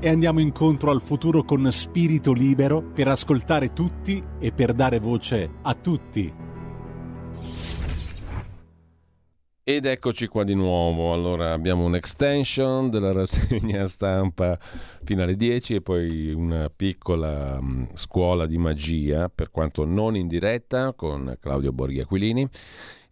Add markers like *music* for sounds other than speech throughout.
e andiamo incontro al futuro con spirito libero per ascoltare tutti e per dare voce a tutti. Ed eccoci qua di nuovo, allora abbiamo un'extension della rassegna stampa fino alle 10 e poi una piccola um, scuola di magia, per quanto non in diretta, con Claudio Borghi Aquilini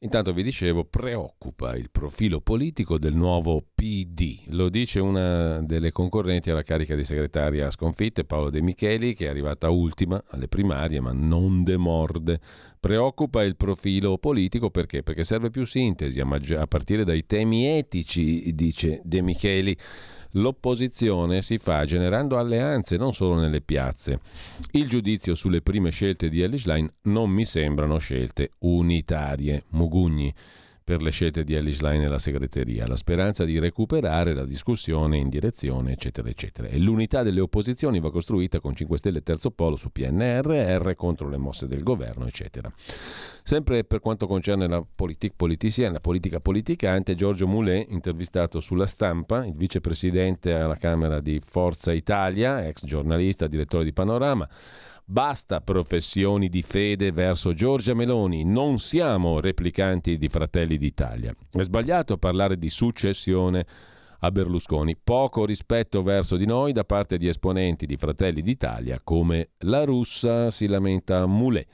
Intanto vi dicevo, preoccupa il profilo politico del nuovo PD. Lo dice una delle concorrenti alla carica di segretaria sconfitte, Paolo De Micheli, che è arrivata ultima alle primarie, ma non demorde. Preoccupa il profilo politico perché? Perché serve più sintesi a, maggi- a partire dai temi etici, dice De Micheli. L'opposizione si fa generando alleanze non solo nelle piazze. Il giudizio sulle prime scelte di Elish Line non mi sembrano scelte unitarie. Mugugni per le scelte di Alice Line e la segreteria, la speranza di recuperare la discussione in direzione, eccetera, eccetera. E l'unità delle opposizioni va costruita con 5 Stelle e Terzo Polo su PNRR contro le mosse del governo, eccetera. Sempre per quanto concerne la politique politicienne, la politica politicante, Giorgio Moulet, intervistato sulla stampa, il vicepresidente alla Camera di Forza Italia, ex giornalista, direttore di Panorama, Basta professioni di fede verso Giorgia Meloni, non siamo replicanti di Fratelli d'Italia. È sbagliato parlare di successione a Berlusconi, poco rispetto verso di noi da parte di esponenti di Fratelli d'Italia come la russa, si lamenta Moulet.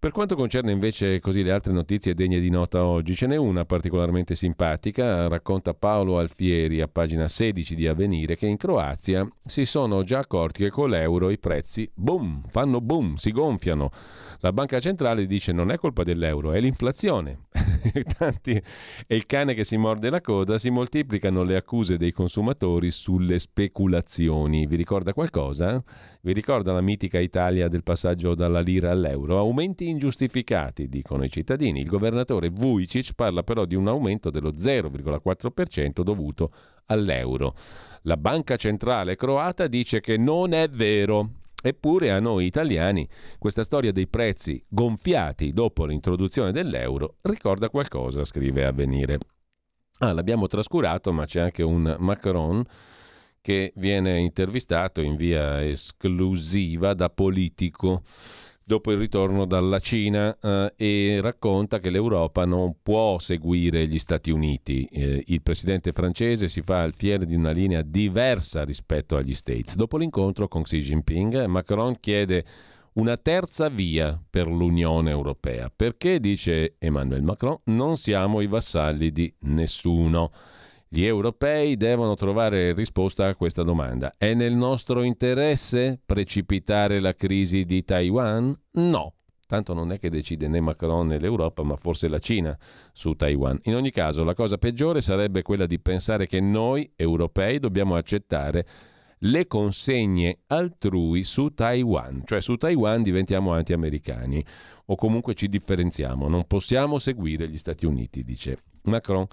Per quanto concerne invece così le altre notizie degne di nota oggi, ce n'è una particolarmente simpatica, racconta Paolo Alfieri a pagina 16 di Avvenire che in Croazia si sono già accorti che con l'euro i prezzi boom, fanno boom, si gonfiano. La banca centrale dice non è colpa dell'euro, è l'inflazione. *laughs* Tanti è il cane che si morde la coda, si moltiplicano le accuse dei consumatori sulle speculazioni. Vi ricorda qualcosa? Vi ricorda la mitica Italia del passaggio dalla lira all'euro? Aumenti ingiustificati, dicono i cittadini. Il governatore Vujicic parla però di un aumento dello 0,4% dovuto all'euro. La banca centrale croata dice che non è vero. Eppure a noi italiani questa storia dei prezzi gonfiati dopo l'introduzione dell'euro ricorda qualcosa, scrive Avvenire. Ah, l'abbiamo trascurato, ma c'è anche un Macron che viene intervistato in via esclusiva da politico dopo il ritorno dalla Cina eh, e racconta che l'Europa non può seguire gli Stati Uniti. Eh, il presidente francese si fa alfiere di una linea diversa rispetto agli States. Dopo l'incontro con Xi Jinping, Macron chiede una terza via per l'Unione Europea. Perché, dice Emmanuel Macron, non siamo i vassalli di nessuno. Gli europei devono trovare risposta a questa domanda. È nel nostro interesse precipitare la crisi di Taiwan? No. Tanto non è che decide né Macron né l'Europa, ma forse la Cina su Taiwan. In ogni caso, la cosa peggiore sarebbe quella di pensare che noi, europei, dobbiamo accettare le consegne altrui su Taiwan. Cioè su Taiwan diventiamo anti-americani o comunque ci differenziamo. Non possiamo seguire gli Stati Uniti, dice Macron.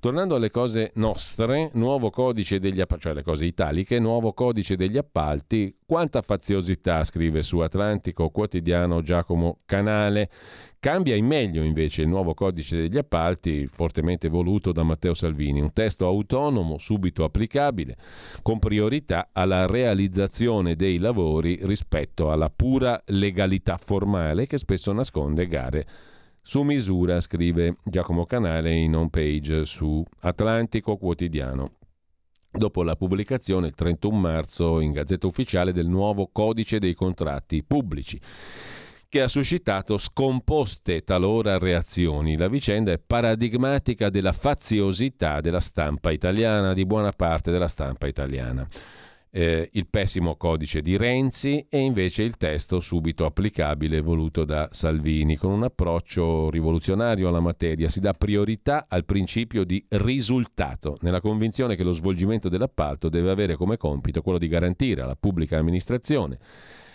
Tornando alle cose nostre, nuovo codice degli appalti, cioè le cose italiche, nuovo codice degli appalti, quanta faziosità, scrive su Atlantico Quotidiano Giacomo Canale. Cambia in meglio invece il nuovo codice degli appalti, fortemente voluto da Matteo Salvini, un testo autonomo, subito applicabile, con priorità alla realizzazione dei lavori rispetto alla pura legalità formale che spesso nasconde gare su misura, scrive Giacomo Canale in home page su Atlantico Quotidiano. dopo la pubblicazione il 31 marzo in Gazzetta Ufficiale del nuovo codice dei contratti pubblici che ha suscitato scomposte talora reazioni. La vicenda è paradigmatica della faziosità della stampa italiana, di buona parte della stampa italiana eh, il pessimo codice di Renzi e invece il testo subito applicabile voluto da Salvini. Con un approccio rivoluzionario alla materia si dà priorità al principio di risultato, nella convinzione che lo svolgimento dell'appalto deve avere come compito quello di garantire alla pubblica amministrazione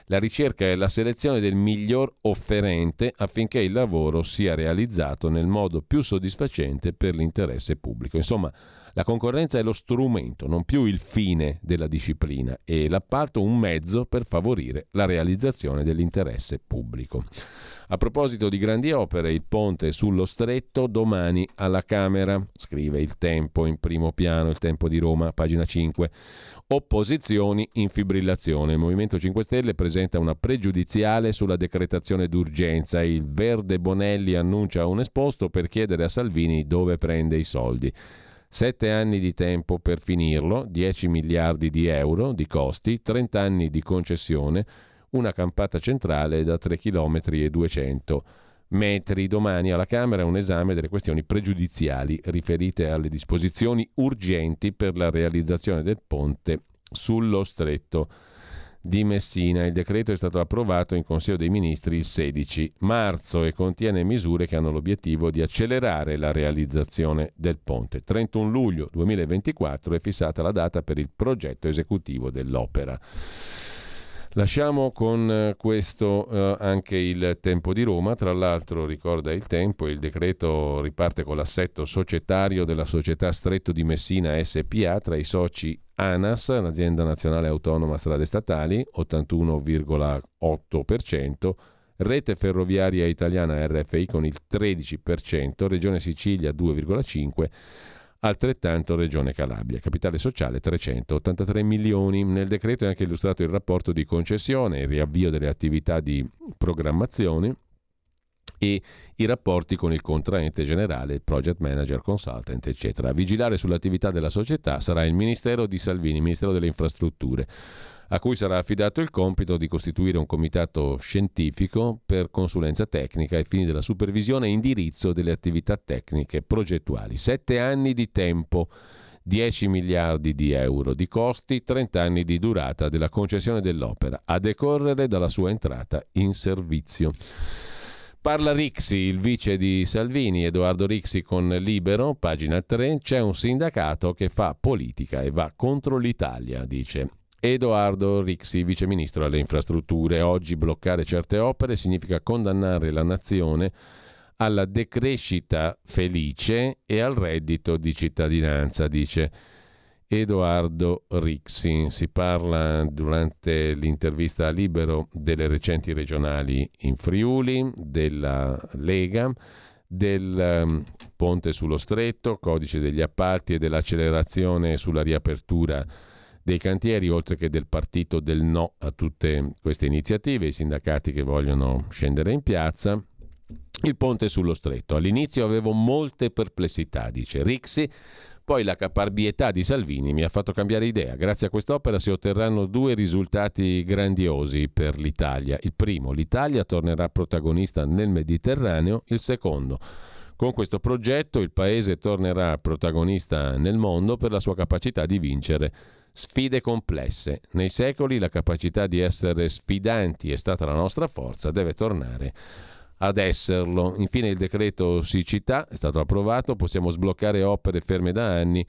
la ricerca e la selezione del miglior offerente affinché il lavoro sia realizzato nel modo più soddisfacente per l'interesse pubblico. Insomma, la concorrenza è lo strumento, non più il fine della disciplina e l'appalto un mezzo per favorire la realizzazione dell'interesse pubblico. A proposito di grandi opere, il ponte sullo stretto domani alla Camera, scrive il Tempo in primo piano, il Tempo di Roma, pagina 5. Opposizioni in fibrillazione. Il Movimento 5 Stelle presenta una pregiudiziale sulla decretazione d'urgenza. Il Verde Bonelli annuncia un esposto per chiedere a Salvini dove prende i soldi. Sette anni di tempo per finirlo, 10 miliardi di euro di costi, 30 anni di concessione, una campata centrale da 3 km e 200 metri. Domani alla Camera un esame delle questioni pregiudiziali riferite alle disposizioni urgenti per la realizzazione del ponte sullo stretto di Messina. Il decreto è stato approvato in Consiglio dei Ministri il 16 marzo e contiene misure che hanno l'obiettivo di accelerare la realizzazione del ponte. 31 luglio 2024 è fissata la data per il progetto esecutivo dell'opera. Lasciamo con eh, questo eh, anche il tempo di Roma, tra l'altro ricorda il tempo, il decreto riparte con l'assetto societario della società Stretto di Messina SPA tra i soci ANAS, l'azienda nazionale autonoma strade statali, 81,8%, Rete Ferroviaria Italiana RFI con il 13%, Regione Sicilia 2,5%, altrettanto Regione Calabria. Capitale sociale 383 milioni. Nel decreto è anche illustrato il rapporto di concessione, il riavvio delle attività di programmazione e i rapporti con il contraente generale, il project manager, consultant, eccetera. A vigilare sull'attività della società sarà il Ministero di Salvini, Ministero delle Infrastrutture a cui sarà affidato il compito di costituire un comitato scientifico per consulenza tecnica ai fini della supervisione e indirizzo delle attività tecniche progettuali. Sette anni di tempo. 10 miliardi di euro di costi, 30 anni di durata della concessione dell'opera, a decorrere dalla sua entrata in servizio. Parla Rixi, il vice di Salvini, Edoardo Rixi con Libero, pagina 3, c'è un sindacato che fa politica e va contro l'Italia, dice. Edoardo Rixi, vice ministro alle infrastrutture. Oggi bloccare certe opere significa condannare la nazione alla decrescita felice e al reddito di cittadinanza, dice Edoardo Rixi. Si parla durante l'intervista a Libero delle recenti regionali in Friuli, della Lega, del um, ponte sullo stretto, codice degli appalti e dell'accelerazione sulla riapertura dei cantieri, oltre che del partito del no a tutte queste iniziative, i sindacati che vogliono scendere in piazza. Il ponte sullo stretto. All'inizio avevo molte perplessità, dice Rixi. Poi la caparbietà di Salvini mi ha fatto cambiare idea. Grazie a quest'opera si otterranno due risultati grandiosi per l'Italia. Il primo, l'Italia tornerà protagonista nel Mediterraneo. Il secondo, con questo progetto il Paese tornerà protagonista nel mondo per la sua capacità di vincere sfide complesse. Nei secoli la capacità di essere sfidanti è stata la nostra forza, deve tornare ad esserlo. Infine il decreto siccità è stato approvato, possiamo sbloccare opere ferme da anni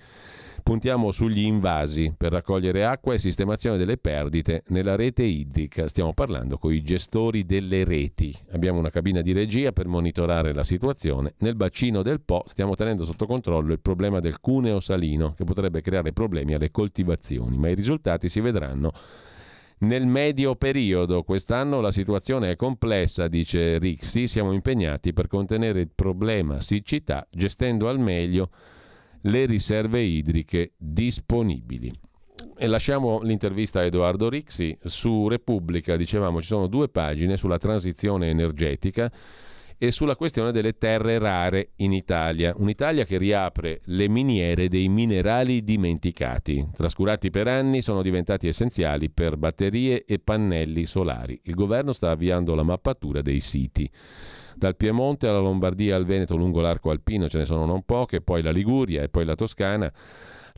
Puntiamo sugli invasi per raccogliere acqua e sistemazione delle perdite nella rete idrica. Stiamo parlando con i gestori delle reti. Abbiamo una cabina di regia per monitorare la situazione. Nel bacino del Po stiamo tenendo sotto controllo il problema del cuneo salino che potrebbe creare problemi alle coltivazioni, ma i risultati si vedranno nel medio periodo. Quest'anno la situazione è complessa, dice Rixi, siamo impegnati per contenere il problema siccità gestendo al meglio le riserve idriche disponibili. E lasciamo l'intervista a Edoardo Rixi su Repubblica, dicevamo ci sono due pagine sulla transizione energetica e sulla questione delle terre rare in Italia. Un'Italia che riapre le miniere dei minerali dimenticati. Trascurati per anni sono diventati essenziali per batterie e pannelli solari. Il governo sta avviando la mappatura dei siti. Dal Piemonte alla Lombardia al Veneto lungo l'arco alpino ce ne sono non poche, poi la Liguria e poi la Toscana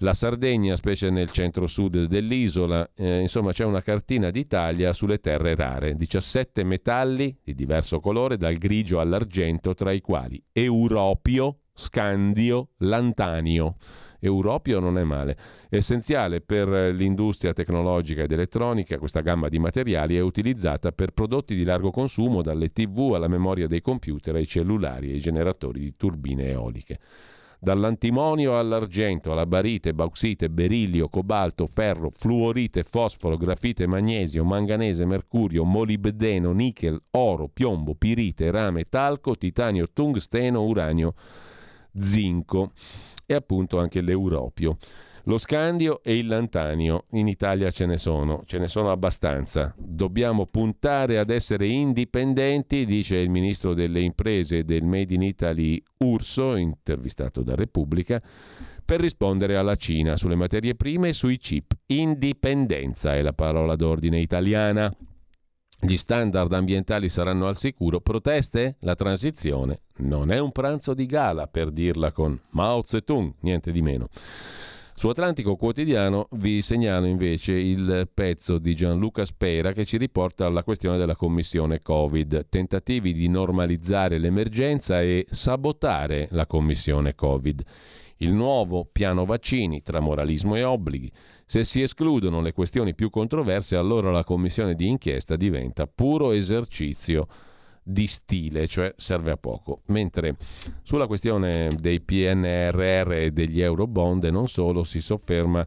la Sardegna, specie nel centro-sud dell'isola, eh, insomma c'è una cartina d'Italia sulle terre rare, 17 metalli di diverso colore, dal grigio all'argento, tra i quali Europio, Scandio, Lantanio. Europio non è male. Essenziale per l'industria tecnologica ed elettronica, questa gamma di materiali è utilizzata per prodotti di largo consumo, dalle TV alla memoria dei computer, ai cellulari e ai generatori di turbine eoliche dall'antimonio all'argento, alla barite, bauxite, berilio, cobalto, ferro, fluorite, fosforo, grafite, magnesio, manganese, mercurio, molibdeno, nickel, oro, piombo, pirite, rame, talco, titanio, tungsteno, uranio, zinco e appunto anche l'europio. Lo scandio e il lantanio, in Italia ce ne sono, ce ne sono abbastanza. Dobbiamo puntare ad essere indipendenti, dice il ministro delle imprese del Made in Italy Urso, intervistato da Repubblica, per rispondere alla Cina sulle materie prime e sui chip. Indipendenza è la parola d'ordine italiana. Gli standard ambientali saranno al sicuro. Proteste? La transizione non è un pranzo di gala, per dirla con Mao Zedong, niente di meno. Su Atlantico Quotidiano vi segnalo invece il pezzo di Gianluca Spera che ci riporta alla questione della commissione Covid, tentativi di normalizzare l'emergenza e sabotare la commissione Covid. Il nuovo piano vaccini tra moralismo e obblighi. Se si escludono le questioni più controverse, allora la commissione di inchiesta diventa puro esercizio di stile, cioè serve a poco. Mentre sulla questione dei PNRR e degli Eurobond e non solo si sofferma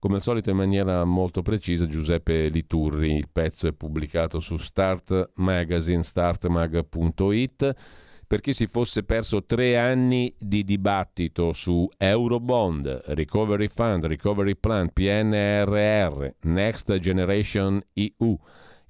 come al solito in maniera molto precisa Giuseppe Liturri. Il pezzo è pubblicato su Start Magazine, startmag.it. Per chi si fosse perso tre anni di dibattito su Eurobond, Recovery Fund, Recovery Plan, PNRR, Next Generation EU,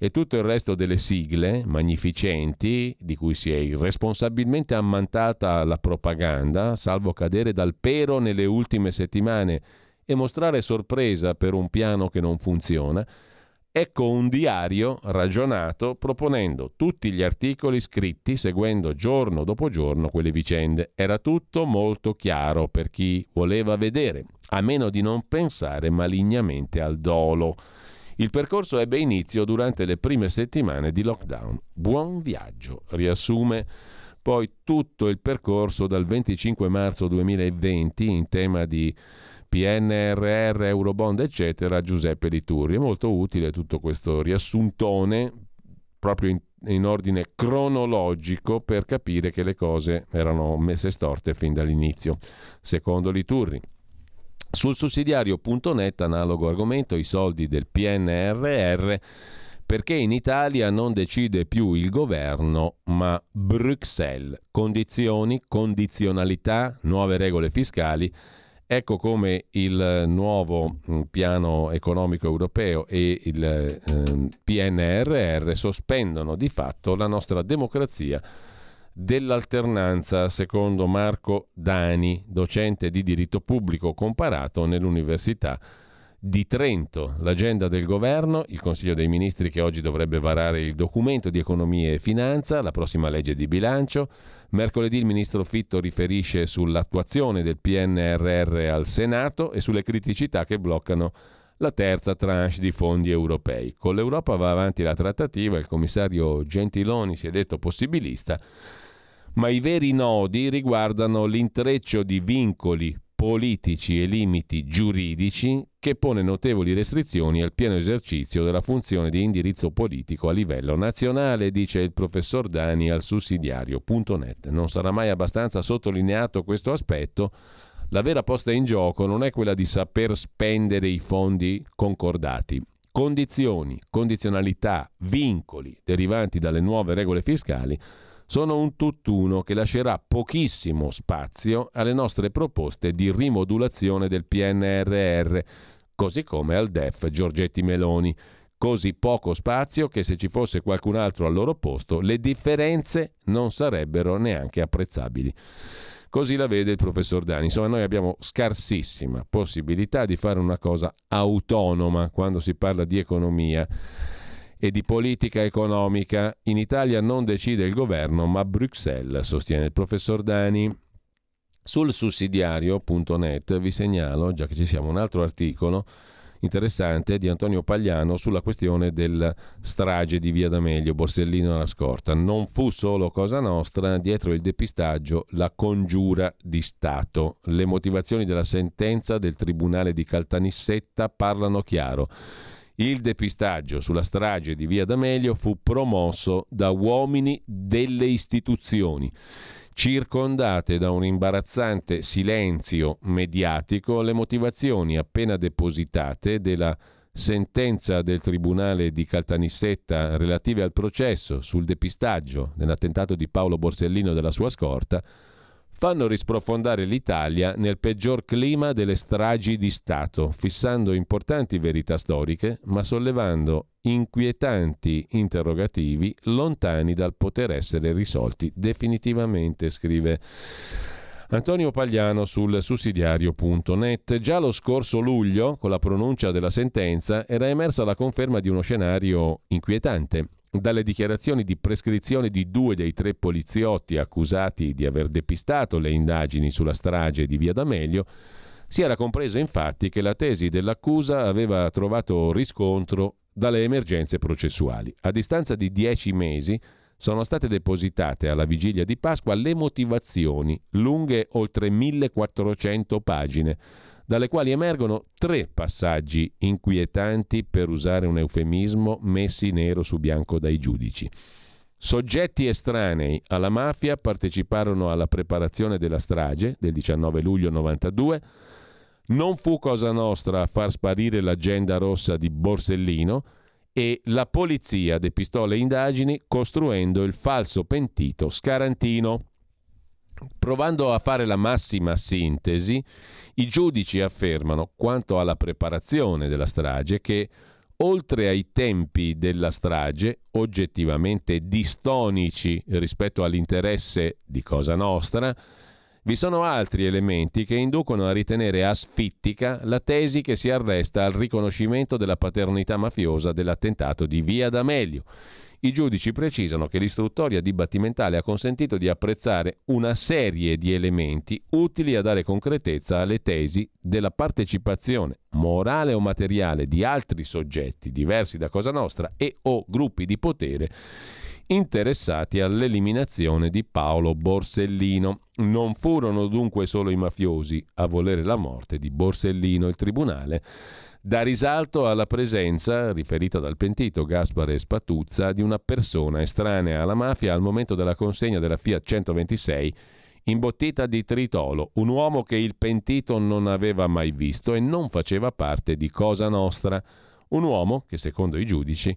e tutto il resto delle sigle magnificenti di cui si è irresponsabilmente ammantata la propaganda, salvo cadere dal pero nelle ultime settimane e mostrare sorpresa per un piano che non funziona, ecco un diario ragionato proponendo tutti gli articoli scritti seguendo giorno dopo giorno quelle vicende. Era tutto molto chiaro per chi voleva vedere, a meno di non pensare malignamente al dolo. Il percorso ebbe inizio durante le prime settimane di lockdown. Buon viaggio, riassume poi tutto il percorso dal 25 marzo 2020 in tema di PNRR, Eurobond, eccetera, Giuseppe Liturri. È molto utile tutto questo riassuntone proprio in, in, ordine cronologico per capire che le cose erano messe storte fin dall'inizio, secondo Liturri. Sul sussidiario.net, analogo argomento, i soldi del PNRR, perché in Italia non decide più il governo, ma Bruxelles. Condizioni, condizionalità, nuove regole fiscali. Ecco come il nuovo mm, piano economico europeo e il eh, PNRR sospendono di fatto la nostra democrazia dell'alternanza, secondo Marco Dani, docente di diritto pubblico comparato nell'Università di Trento. L'agenda del governo, il Consiglio dei Ministri che oggi dovrebbe varare il documento di economia e finanza, la prossima legge di bilancio. Mercoledì il ministro Fitto riferisce sull'attuazione del PNRR al Senato e sulle criticità che bloccano la terza tranche di fondi europei. Con l'Europa va avanti la trattativa, il commissario Gentiloni si è detto possibilista ma i veri nodi riguardano l'intreccio di vincoli politici e limiti giuridici che pone notevoli restrizioni al pieno esercizio della funzione di indirizzo politico a livello nazionale, dice il professor Dani al sussidiario.net. Non sarà mai abbastanza sottolineato questo aspetto. La vera posta in gioco non è quella di saper spendere i fondi concordati. Condizioni, condizionalità, vincoli derivanti dalle nuove regole fiscali sono un tutt'uno che lascerà pochissimo spazio alle nostre proposte di rimodulazione del PNRR, così come al DEF Giorgetti Meloni. così poco spazio che se ci fosse qualcun altro al loro posto le differenze non sarebbero neanche apprezzabili. Così la vede il professor Dani. Insomma, noi abbiamo scarsissima possibilità di fare una cosa autonoma quando si parla di economia e di politica economica. In Italia non decide il governo, ma Bruxelles, sostiene il professor Dani. Sul sussidiario.net vi segnalo, già che ci siamo, un altro articolo interessante di Antonio Pagliano sulla questione della strage di Via D'Amelio, Borsellino alla scorta. Non fu solo cosa nostra, dietro il depistaggio la congiura di Stato. Le motivazioni della sentenza del Tribunale di Caltanissetta parlano chiaro. Il depistaggio sulla strage di Via D'Amelio fu promosso da uomini delle istituzioni. Circondate da un imbarazzante silenzio mediatico, le motivazioni appena depositate della sentenza del Tribunale di Caltanissetta relative al processo sul depistaggio dell'attentato di Paolo Borsellino della sua scorta fanno risprofondare l'Italia nel peggior clima delle stragi di Stato, fissando importanti verità storiche, ma sollevando inquietanti interrogativi lontani dal poter essere risolti definitivamente, scrive Antonio Pagliano sul sussidiario.net. Già lo scorso luglio, con la pronuncia della sentenza, era emersa la conferma di uno scenario inquietante. Dalle dichiarazioni di prescrizione di due dei tre poliziotti accusati di aver depistato le indagini sulla strage di Via D'Amelio, si era compreso infatti che la tesi dell'accusa aveva trovato riscontro dalle emergenze processuali. A distanza di dieci mesi sono state depositate alla vigilia di Pasqua le motivazioni, lunghe oltre 1400 pagine, dalle quali emergono tre passaggi inquietanti, per usare un eufemismo, messi nero su bianco dai giudici. Soggetti estranei alla mafia parteciparono alla preparazione della strage del 19 luglio 92. Non fu cosa nostra a far sparire l'agenda rossa di Borsellino e la polizia depistò le indagini costruendo il falso pentito Scarantino. Provando a fare la massima sintesi, i giudici affermano, quanto alla preparazione della strage, che oltre ai tempi della strage, oggettivamente distonici rispetto all'interesse di Cosa Nostra, vi sono altri elementi che inducono a ritenere asfittica la tesi che si arresta al riconoscimento della paternità mafiosa dell'attentato di Via D'Amelio i giudici precisano che l'istruttoria dibattimentale ha consentito di apprezzare una serie di elementi utili a dare concretezza alle tesi della partecipazione morale o materiale di altri soggetti diversi da Cosa Nostra e o gruppi di potere interessati all'eliminazione di Paolo Borsellino. Non furono dunque solo i mafiosi a volere la morte di Borsellino. Il tribunale Dà risalto alla presenza, riferita dal pentito Gaspare Spatuzza, di una persona estranea alla mafia al momento della consegna della Fiat 126 imbottita di tritolo, un uomo che il pentito non aveva mai visto e non faceva parte di Cosa Nostra, un uomo che, secondo i giudici,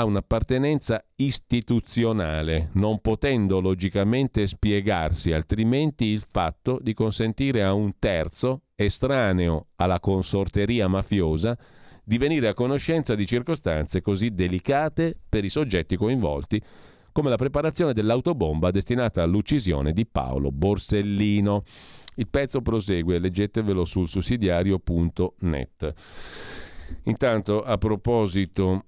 ha un'appartenenza istituzionale, non potendo logicamente spiegarsi altrimenti il fatto di consentire a un terzo estraneo alla consorteria mafiosa, di venire a conoscenza di circostanze così delicate per i soggetti coinvolti, come la preparazione dell'autobomba destinata all'uccisione di Paolo Borsellino. Il pezzo prosegue, leggetevelo sul sussidiario.net. Intanto, a proposito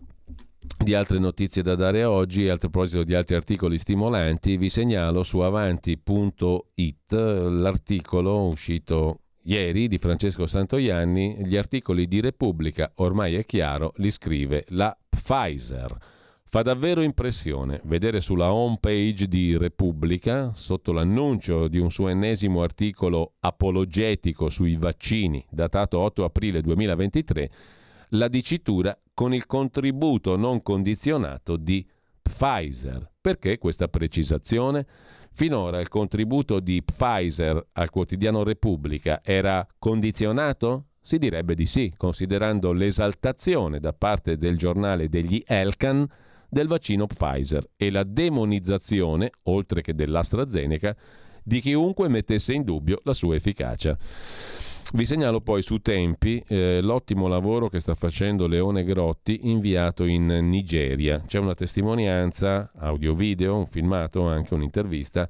di altre notizie da dare oggi a proposito di altri articoli stimolanti, vi segnalo su avanti.it l'articolo uscito Ieri di Francesco Santoianni, gli articoli di Repubblica, ormai è chiaro, li scrive la Pfizer. Fa davvero impressione vedere sulla home page di Repubblica, sotto l'annuncio di un suo ennesimo articolo apologetico sui vaccini, datato 8 aprile 2023, la dicitura con il contributo non condizionato di Pfizer. Perché questa precisazione? Finora il contributo di Pfizer al quotidiano Repubblica era condizionato? Si direbbe di sì, considerando l'esaltazione da parte del giornale degli Elkan del vaccino Pfizer e la demonizzazione, oltre che dell'AstraZeneca, di chiunque mettesse in dubbio la sua efficacia. Vi segnalo poi su Tempi eh, l'ottimo lavoro che sta facendo Leone Grotti inviato in Nigeria. C'è una testimonianza, audio-video, un filmato, anche un'intervista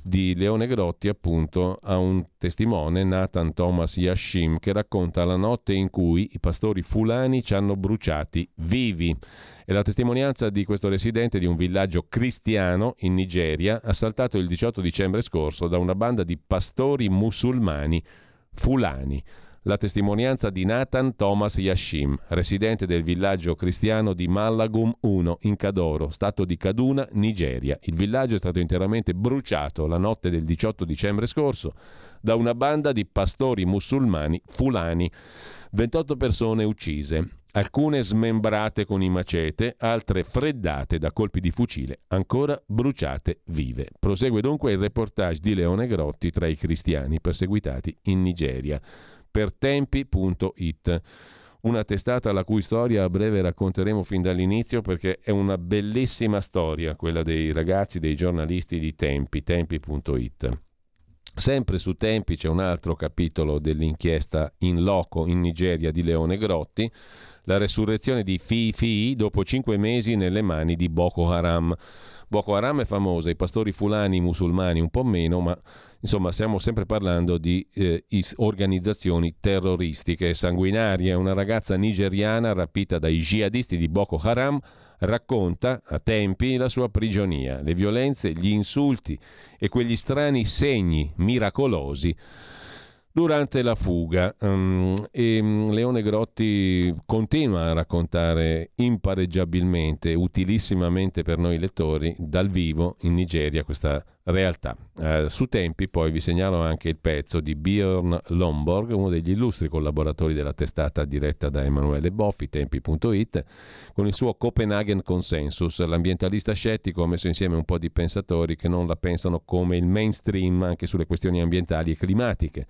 di Leone Grotti appunto a un testimone, Nathan Thomas Yashim, che racconta la notte in cui i pastori fulani ci hanno bruciati vivi. È la testimonianza di questo residente di un villaggio cristiano in Nigeria, assaltato il 18 dicembre scorso da una banda di pastori musulmani fulani. La testimonianza di Nathan Thomas Yashim, residente del villaggio cristiano di Malagum 1 in Cadoro, stato di Kaduna, Nigeria. Il villaggio è stato interamente bruciato la notte del 18 dicembre scorso da una banda di pastori musulmani fulani. 28 persone uccise, alcune smembrate con i macete, altre freddate da colpi di fucile, ancora bruciate vive. Prosegue dunque il reportage di Leone Grotti tra i cristiani perseguitati in Nigeria per tempi.it. Una testata la cui storia a breve racconteremo fin dall'inizio perché è una bellissima storia, quella dei ragazzi, dei giornalisti di Tempi, tempi.it. Sempre su Tempi c'è un altro capitolo dell'inchiesta in loco in Nigeria di Leone Grotti, la resurrezione di Fifi dopo cinque mesi nelle mani di Boko Haram. Boko Haram è famosa, i pastori fulani musulmani un po' meno, ma insomma stiamo sempre parlando di eh, organizzazioni terroristiche e sanguinarie. Una ragazza nigeriana rapita dai jihadisti di Boko Haram racconta a tempi la sua prigionia, le violenze, gli insulti e quegli strani segni miracolosi durante la fuga. Um, e um, Leone Grotti continua a raccontare impareggiabilmente, utilissimamente per noi lettori, dal vivo in Nigeria questa realtà. Uh, su Tempi poi vi segnalo anche il pezzo di Bjorn Lomborg, uno degli illustri collaboratori della testata diretta da Emanuele Boffi, tempi.it, con il suo Copenhagen Consensus. L'ambientalista scettico ha messo insieme un po' di pensatori che non la pensano come il mainstream anche sulle questioni ambientali e climatiche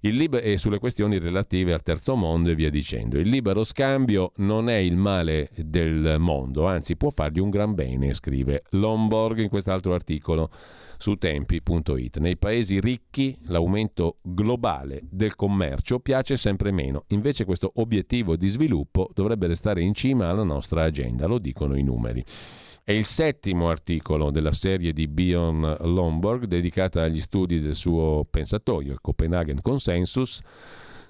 liber- e sulle questioni relative al terzo mondo e via dicendo. Il libero scambio non è il male del mondo, anzi può fargli un gran bene, scrive Lomborg in quest'altro articolo su tempi.it. Nei paesi ricchi l'aumento globale del commercio piace sempre meno, invece questo obiettivo di sviluppo dovrebbe restare in cima alla nostra agenda, lo dicono i numeri. È il settimo articolo della serie di Bjorn Lomborg dedicata agli studi del suo pensatoio, il Copenhagen Consensus,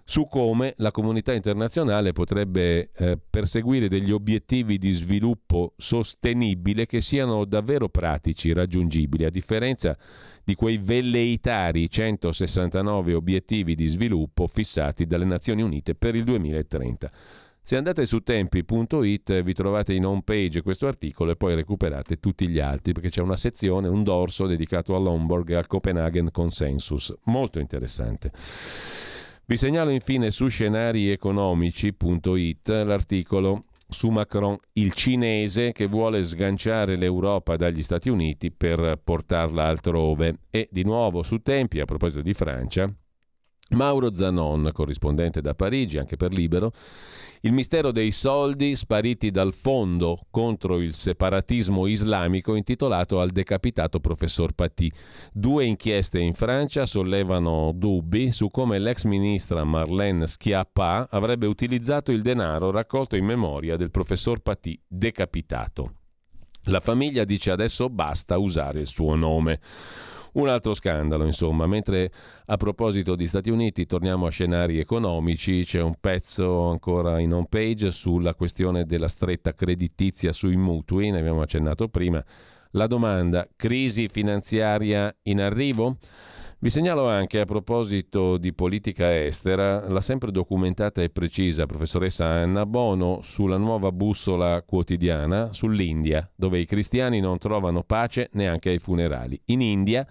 su come la comunità internazionale potrebbe eh, perseguire degli obiettivi di sviluppo sostenibile che siano davvero pratici, raggiungibili, a differenza di quei velleitari 169 obiettivi di sviluppo fissati dalle Nazioni Unite per il 2030. Se andate su tempi.it vi trovate in home page questo articolo e poi recuperate tutti gli altri perché c'è una sezione, un dorso dedicato all'Homburg e al Copenhagen Consensus. Molto interessante. Vi segnalo infine su scenarieconomici.it l'articolo su Macron, il cinese che vuole sganciare l'Europa dagli Stati Uniti per portarla altrove. E di nuovo su Tempi, a proposito di Francia, Mauro Zanon, corrispondente da Parigi, anche per Libero, il mistero dei soldi spariti dal fondo contro il separatismo islamico intitolato al decapitato professor Paty. Due inchieste in Francia sollevano dubbi su come l'ex ministra Marlène Schiappa avrebbe utilizzato il denaro raccolto in memoria del professor Paty decapitato. La famiglia dice adesso basta usare il suo nome. Un altro scandalo, insomma, mentre a proposito di Stati Uniti torniamo a scenari economici, c'è un pezzo ancora in home page sulla questione della stretta creditizia sui mutui, ne abbiamo accennato prima. La domanda, crisi finanziaria in arrivo? Vi segnalo anche a proposito di politica estera la sempre documentata e precisa professoressa Anna Bono sulla nuova bussola quotidiana sull'India, dove i cristiani non trovano pace neanche ai funerali. In India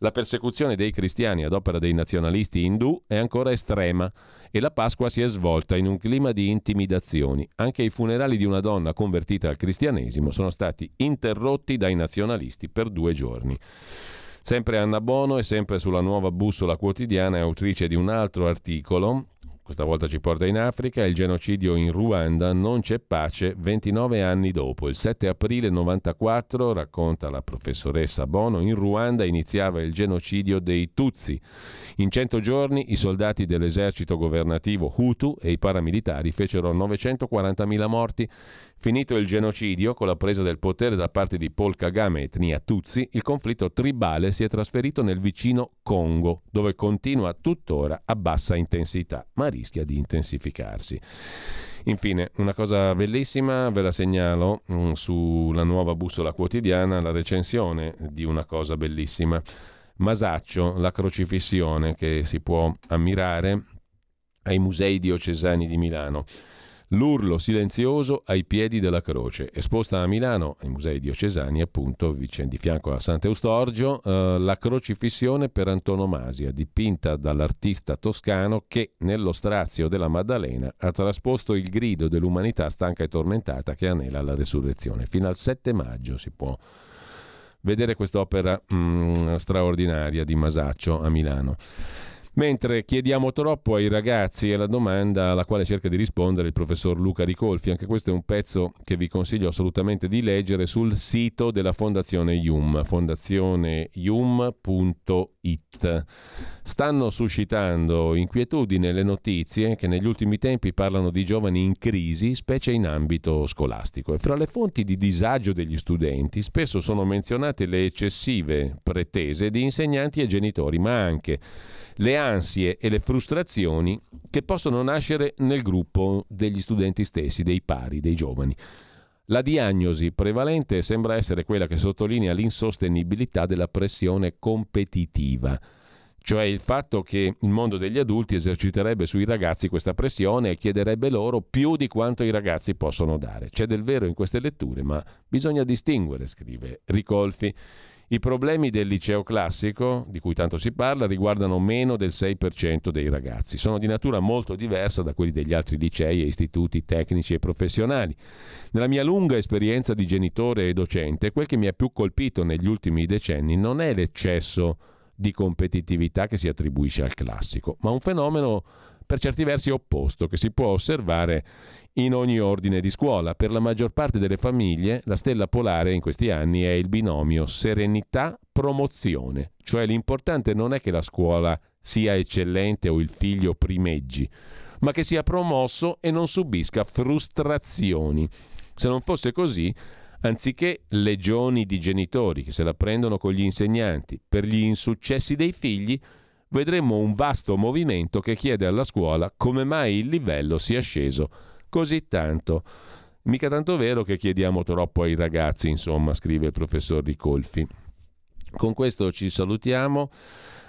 la persecuzione dei cristiani ad opera dei nazionalisti indù è ancora estrema e la Pasqua si è svolta in un clima di intimidazioni. Anche i funerali di una donna convertita al cristianesimo sono stati interrotti dai nazionalisti per due giorni. Sempre Anna Bono e sempre sulla nuova bussola quotidiana è autrice di un altro articolo questa volta ci porta in Africa, il genocidio in Ruanda, non c'è pace 29 anni dopo. Il 7 aprile 94, racconta la professoressa Bono, in Ruanda iniziava il genocidio dei Tutsi. In 100 giorni i soldati dell'esercito governativo Hutu e i paramilitari fecero 940.000 morti Finito il genocidio, con la presa del potere da parte di Paul Kagame e etnia Tutsi, il conflitto tribale si è trasferito nel vicino Congo, dove continua tuttora a bassa intensità, ma rischia di intensificarsi. Infine, una cosa bellissima, ve la segnalo mm, sulla nuova bussola quotidiana, la recensione di una cosa bellissima. Masaccio, la crocifissione che si può ammirare ai musei diocesani di Milano. L'urlo silenzioso ai piedi della croce, esposta a Milano, ai musei diocesani, appunto, di fianco a Sant'Eustorgio, eh, la crocifissione per antonomasia, dipinta dall'artista toscano che, nello strazio della Maddalena, ha trasposto il grido dell'umanità stanca e tormentata che anela alla resurrezione. Fino al 7 maggio si può vedere quest'opera mh, mm, straordinaria di Masaccio a Milano. Mentre chiediamo troppo ai ragazzi è la domanda alla quale cerca di rispondere il professor Luca Ricolfi. Anche questo è un pezzo che vi consiglio assolutamente di leggere sul sito della Fondazione IUM, fondazioneium.it. Stanno suscitando inquietudine le notizie che negli ultimi tempi parlano di giovani in crisi, specie in ambito scolastico. E fra le fonti di disagio degli studenti spesso sono menzionate le eccessive pretese di insegnanti e genitori, ma anche le ansie e le frustrazioni che possono nascere nel gruppo degli studenti stessi, dei pari, dei giovani. La diagnosi prevalente sembra essere quella che sottolinea l'insostenibilità della pressione competitiva, cioè il fatto che il mondo degli adulti eserciterebbe sui ragazzi questa pressione e chiederebbe loro più di quanto i ragazzi possono dare. C'è del vero in queste letture, ma bisogna distinguere, scrive Ricolfi. I problemi del liceo classico, di cui tanto si parla, riguardano meno del 6% dei ragazzi. Sono di natura molto diversa da quelli degli altri licei e istituti tecnici e professionali. Nella mia lunga esperienza di genitore e docente, quel che mi ha più colpito negli ultimi decenni non è l'eccesso di competitività che si attribuisce al classico, ma un fenomeno per certi versi opposto che si può osservare in ogni ordine di scuola. Per la maggior parte delle famiglie la stella polare in questi anni è il binomio serenità-promozione, cioè l'importante non è che la scuola sia eccellente o il figlio primeggi, ma che sia promosso e non subisca frustrazioni. Se non fosse così, anziché legioni di genitori che se la prendono con gli insegnanti per gli insuccessi dei figli, vedremmo un vasto movimento che chiede alla scuola come mai il livello sia sceso così tanto. Mica tanto vero che chiediamo troppo ai ragazzi, insomma, scrive il professor Ricolfi. Con questo ci salutiamo.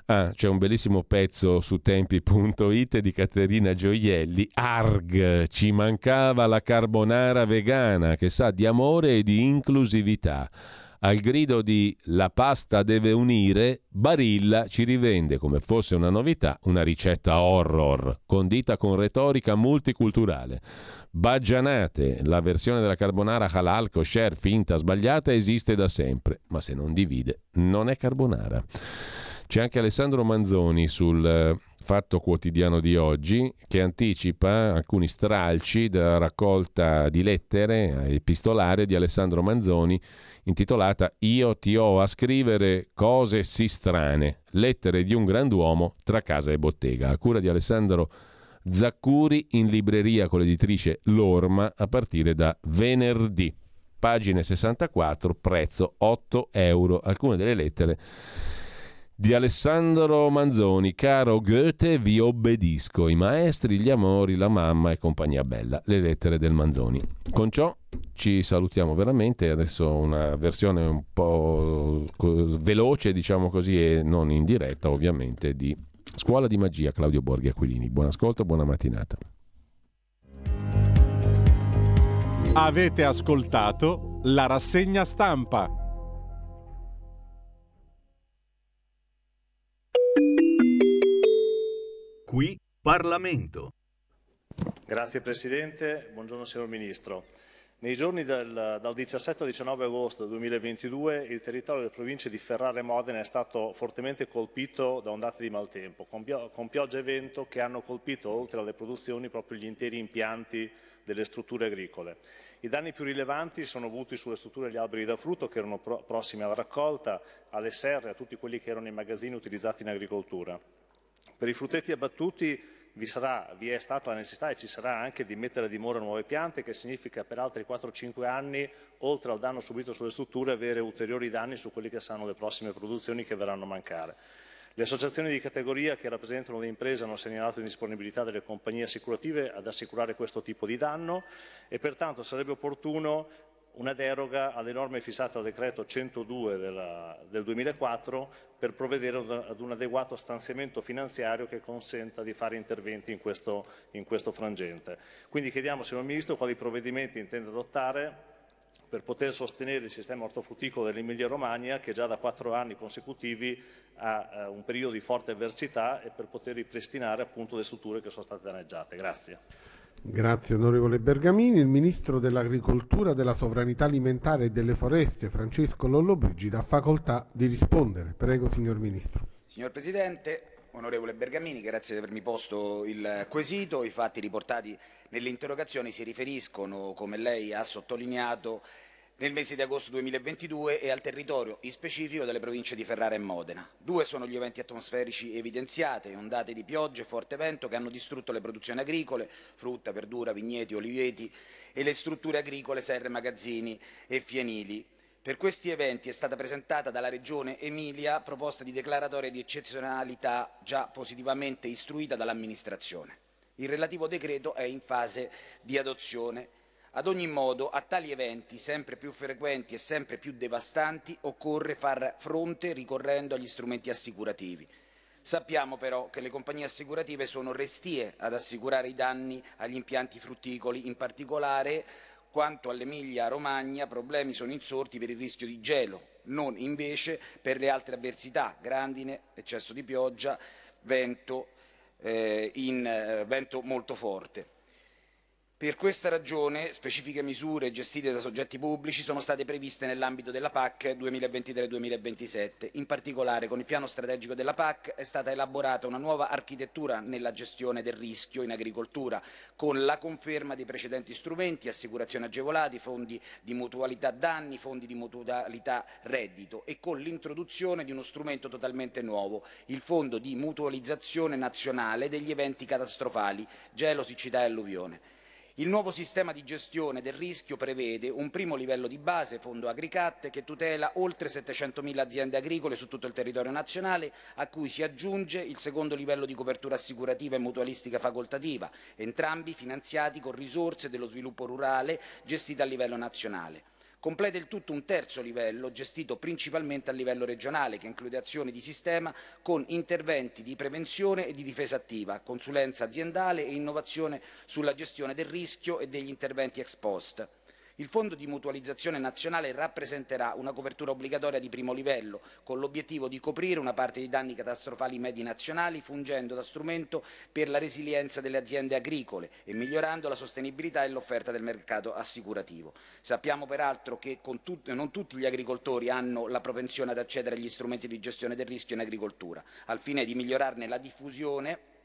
Ah, c'è un bellissimo pezzo su tempi.it di Caterina Gioielli. Arg, ci mancava la carbonara vegana che sa di amore e di inclusività. Al grido di La pasta deve unire, Barilla ci rivende come fosse una novità una ricetta horror, condita con retorica multiculturale. Baggianate, la versione della carbonara halal, kosher, finta, sbagliata, esiste da sempre, ma se non divide non è carbonara. C'è anche Alessandro Manzoni sul eh, Fatto Quotidiano di oggi che anticipa alcuni stralci della raccolta di lettere epistolare di Alessandro Manzoni intitolata Io ti ho a scrivere cose sì strane, lettere di un grand'uomo tra casa e bottega, a cura di Alessandro Zaccuri in libreria con l'editrice Lorma a partire da venerdì. Pagine 64, prezzo 8 euro. Alcune delle lettere di Alessandro Manzoni. Caro Goethe, vi obbedisco. I maestri, gli amori, la mamma e compagnia bella. Le lettere del Manzoni. Con ciò ci salutiamo veramente. Adesso una versione un po' veloce, diciamo così, e non in diretta, ovviamente, di Scuola di Magia Claudio Borghi Aquilini. Buon ascolto, buona mattinata. Avete ascoltato la rassegna stampa. Qui Parlamento. Grazie Presidente, buongiorno signor Ministro. Nei giorni del, dal 17 al 19 agosto 2022 il territorio delle province di Ferrara e Modena è stato fortemente colpito da ondate di maltempo, con, con piogge e vento che hanno colpito oltre alle produzioni proprio gli interi impianti delle strutture agricole. I danni più rilevanti sono avuti sulle strutture degli alberi da frutto che erano pro- prossimi alla raccolta, alle serre, a tutti quelli che erano i magazzini utilizzati in agricoltura. Per i frutteti abbattuti vi, sarà, vi, è stata la necessità e ci sarà anche di mettere a dimora nuove piante, che significa per altri 4-5 anni, oltre al danno subito sulle strutture, avere ulteriori danni su quelle che saranno le prossime produzioni che verranno a mancare. Le associazioni di categoria che rappresentano le imprese hanno segnalato l'indisponibilità delle compagnie assicurative ad assicurare questo tipo di danno e pertanto sarebbe opportuno una deroga alle norme fissate dal decreto 102 della, del 2004 per provvedere ad un adeguato stanziamento finanziario che consenta di fare interventi in questo, in questo frangente. Quindi chiediamo, signor Ministro, quali provvedimenti intende adottare per poter sostenere il sistema ortofrutticolo dell'Emilia Romagna che già da quattro anni consecutivi ha eh, un periodo di forte avversità e per poter ripristinare appunto le strutture che sono state danneggiate. Grazie. Grazie onorevole Bergamini. Il Ministro dell'Agricoltura, della Sovranità Alimentare e delle Foreste, Francesco Lollobrigida, ha facoltà di rispondere. Prego, signor Ministro. Signor Presidente, onorevole Bergamini, grazie di avermi posto il quesito. I fatti riportati nelle interrogazioni si riferiscono, come lei ha sottolineato, nel mese di agosto 2022 e al territorio in specifico delle province di Ferrara e Modena. Due sono gli eventi atmosferici evidenziati, ondate di pioggia e forte vento che hanno distrutto le produzioni agricole, frutta, verdura, vigneti, oliveti e le strutture agricole, serre, magazzini e fienili. Per questi eventi è stata presentata dalla Regione Emilia proposta di declaratoria di eccezionalità già positivamente istruita dall'amministrazione. Il relativo decreto è in fase di adozione ad ogni modo, a tali eventi sempre più frequenti e sempre più devastanti occorre far fronte ricorrendo agli strumenti assicurativi. Sappiamo però che le compagnie assicurative sono restie ad assicurare i danni agli impianti frutticoli, in particolare quanto all'Emilia Romagna problemi sono insorti per il rischio di gelo, non invece per le altre avversità, grandine, eccesso di pioggia, vento, eh, in, eh, vento molto forte. Per questa ragione specifiche misure gestite da soggetti pubblici sono state previste nell'ambito della PAC 2023-2027. In particolare con il piano strategico della PAC è stata elaborata una nuova architettura nella gestione del rischio in agricoltura, con la conferma dei precedenti strumenti, assicurazioni agevolati, fondi di mutualità danni, fondi di mutualità reddito e con l'introduzione di uno strumento totalmente nuovo, il Fondo di mutualizzazione nazionale degli eventi catastrofali, gelo, siccità e alluvione. Il nuovo sistema di gestione del rischio prevede un primo livello di base, Fondo Agricat, che tutela oltre 700.000 aziende agricole su tutto il territorio nazionale, a cui si aggiunge il secondo livello di copertura assicurativa e mutualistica facoltativa, entrambi finanziati con risorse dello sviluppo rurale gestite a livello nazionale. Completa il tutto un terzo livello, gestito principalmente a livello regionale, che include azioni di sistema con interventi di prevenzione e di difesa attiva, consulenza aziendale e innovazione sulla gestione del rischio e degli interventi ex post. Il Fondo di mutualizzazione nazionale rappresenterà una copertura obbligatoria di primo livello, con l'obiettivo di coprire una parte dei danni catastrofali medi nazionali, fungendo da strumento per la resilienza delle aziende agricole e migliorando la sostenibilità e l'offerta del mercato assicurativo. Sappiamo peraltro che tut- non tutti gli agricoltori hanno la propensione ad accedere agli strumenti di gestione del rischio in agricoltura. Al fine di migliorarne la diffusione,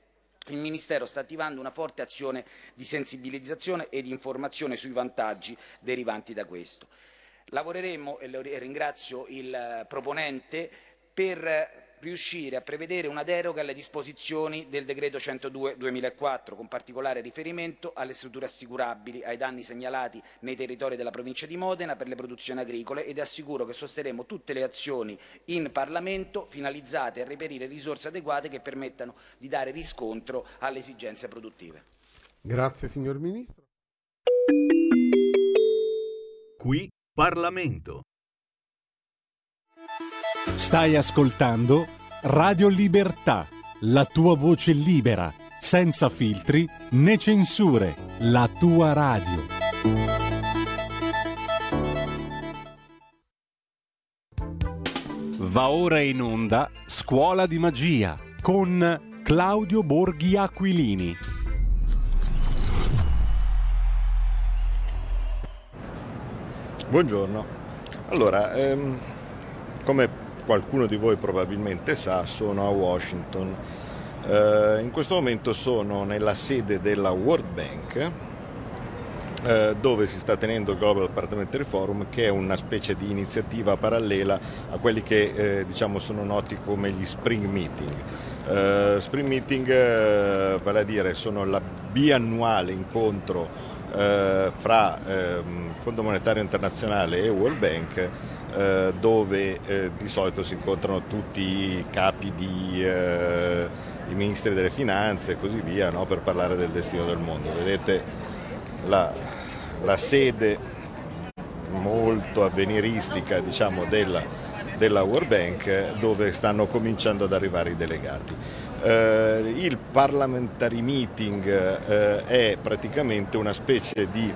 il Ministero sta attivando una forte azione di sensibilizzazione e di informazione sui vantaggi derivanti da questo. Lavoreremo, e ringrazio il proponente, per riuscire a prevedere una deroga alle disposizioni del decreto 102-2004, con particolare riferimento alle strutture assicurabili, ai danni segnalati nei territori della provincia di Modena per le produzioni agricole ed assicuro che sosterremo tutte le azioni in Parlamento finalizzate a reperire risorse adeguate che permettano di dare riscontro alle esigenze produttive. Grazie signor Ministro. Qui Parlamento. Stai ascoltando Radio Libertà, la tua voce libera, senza filtri né censure, la tua radio. Va ora in onda Scuola di Magia con Claudio Borghi Aquilini. Buongiorno. Allora, ehm, come qualcuno di voi probabilmente sa, sono a Washington. Eh, in questo momento sono nella sede della World Bank eh, dove si sta tenendo il Global Parliamentary Forum che è una specie di iniziativa parallela a quelli che eh, diciamo sono noti come gli Spring Meeting. Uh, spring Meeting, uh, vale a dire, sono la biannuale incontro uh, fra ehm, Fondo Monetario Internazionale e World Bank dove di solito si incontrano tutti i capi di i ministri delle finanze e così via no? per parlare del destino del mondo. Vedete la, la sede molto avveniristica diciamo, della, della World Bank dove stanno cominciando ad arrivare i delegati. Eh, il parliamentary meeting eh, è praticamente una specie di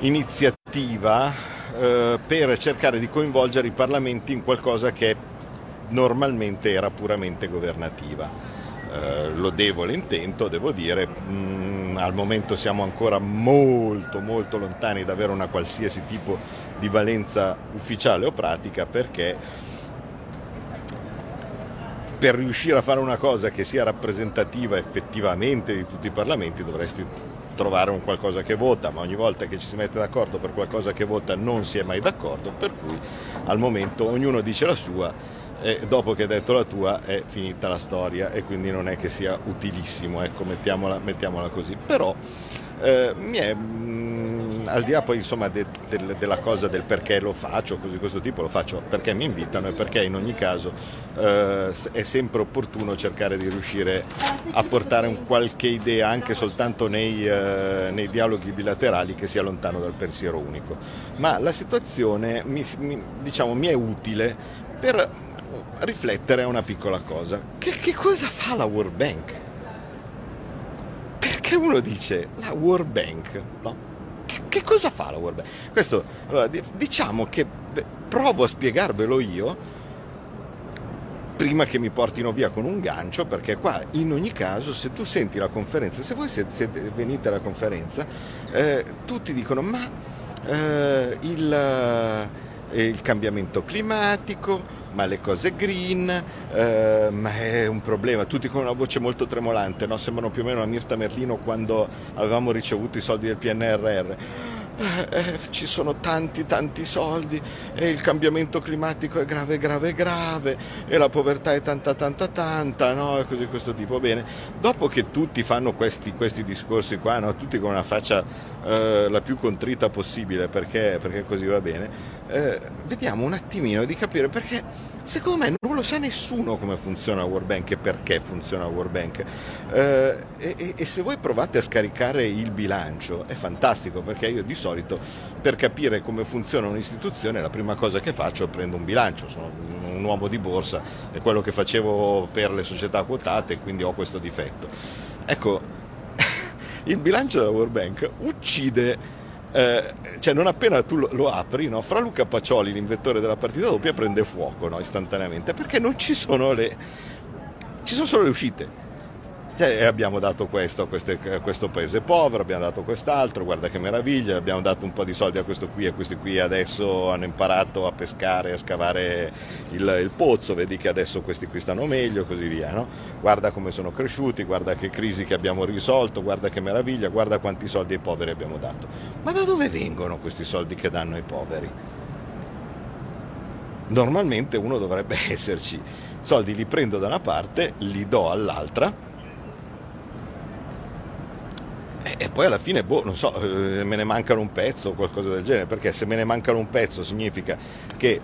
iniziativa eh, per cercare di coinvolgere i parlamenti in qualcosa che normalmente era puramente governativa. Eh, lodevole intento, devo dire, mm, al momento siamo ancora molto molto lontani da avere una qualsiasi tipo di valenza ufficiale o pratica perché per riuscire a fare una cosa che sia rappresentativa effettivamente di tutti i parlamenti dovresti trovare un qualcosa che vota, ma ogni volta che ci si mette d'accordo per qualcosa che vota non si è mai d'accordo, per cui al momento ognuno dice la sua e dopo che hai detto la tua è finita la storia e quindi non è che sia utilissimo, ecco, mettiamola, mettiamola così. Però eh, mi è, mm, al di là poi insomma de, de, della cosa del perché lo faccio, così questo tipo lo faccio perché mi invitano e perché in ogni caso eh, è sempre opportuno cercare di riuscire a portare un qualche idea anche soltanto nei, eh, nei dialoghi bilaterali che sia lontano dal pensiero unico. Ma la situazione mi, mi, diciamo, mi è utile per riflettere a una piccola cosa. Che, che cosa fa la World Bank? Perché uno dice la World Bank, no? Che, che cosa fa la World Bank? Questo, allora, diciamo che provo a spiegarvelo io prima che mi portino via con un gancio, perché qua in ogni caso se tu senti la conferenza, se voi siete, siete venite alla conferenza, eh, tutti dicono ma eh, il il cambiamento climatico, ma le cose green, eh, ma è un problema, tutti con una voce molto tremolante, no? sembrano più o meno a Mirta Merlino quando avevamo ricevuto i soldi del PNRR eh, eh, ci sono tanti tanti soldi e il cambiamento climatico è grave grave grave e la povertà è tanta tanta tanta no? e così questo tipo bene dopo che tutti fanno questi, questi discorsi qua no? tutti con una faccia eh, la più contrita possibile perché, perché così va bene eh, vediamo un attimino di capire perché Secondo me non lo sa nessuno come funziona la World Bank e perché funziona la World Bank. Eh, e, e, se voi provate a scaricare il bilancio è fantastico perché io di solito per capire come funziona un'istituzione la prima cosa che faccio è prendo un bilancio, sono un uomo di borsa, è quello che facevo per le società quotate quindi ho questo difetto. Ecco, *laughs* il bilancio della World Bank uccide eh, cioè non appena tu lo, lo apri, no? fra Luca Pacioli, l'inventore della partita doppia, prende fuoco no? istantaneamente perché non ci sono le. ci sono solo le uscite cioè, abbiamo dato questo a, queste, a, questo paese povero, abbiamo dato quest'altro, guarda che meraviglia, abbiamo dato un po' di soldi a questo qui e questi qui adesso hanno imparato a pescare, a scavare il, il pozzo, vedi che adesso questi qui stanno meglio e così via. No? Guarda come sono cresciuti, guarda che crisi che abbiamo risolto, guarda che meraviglia, guarda quanti soldi ai poveri abbiamo dato. Ma da dove vengono questi soldi che danno ai poveri? Normalmente uno dovrebbe *laughs* esserci, soldi li prendo da una parte, li do all'altra e poi alla fine, boh, non so, eh, me ne mancano un pezzo o qualcosa del genere, perché se me ne mancano un pezzo significa che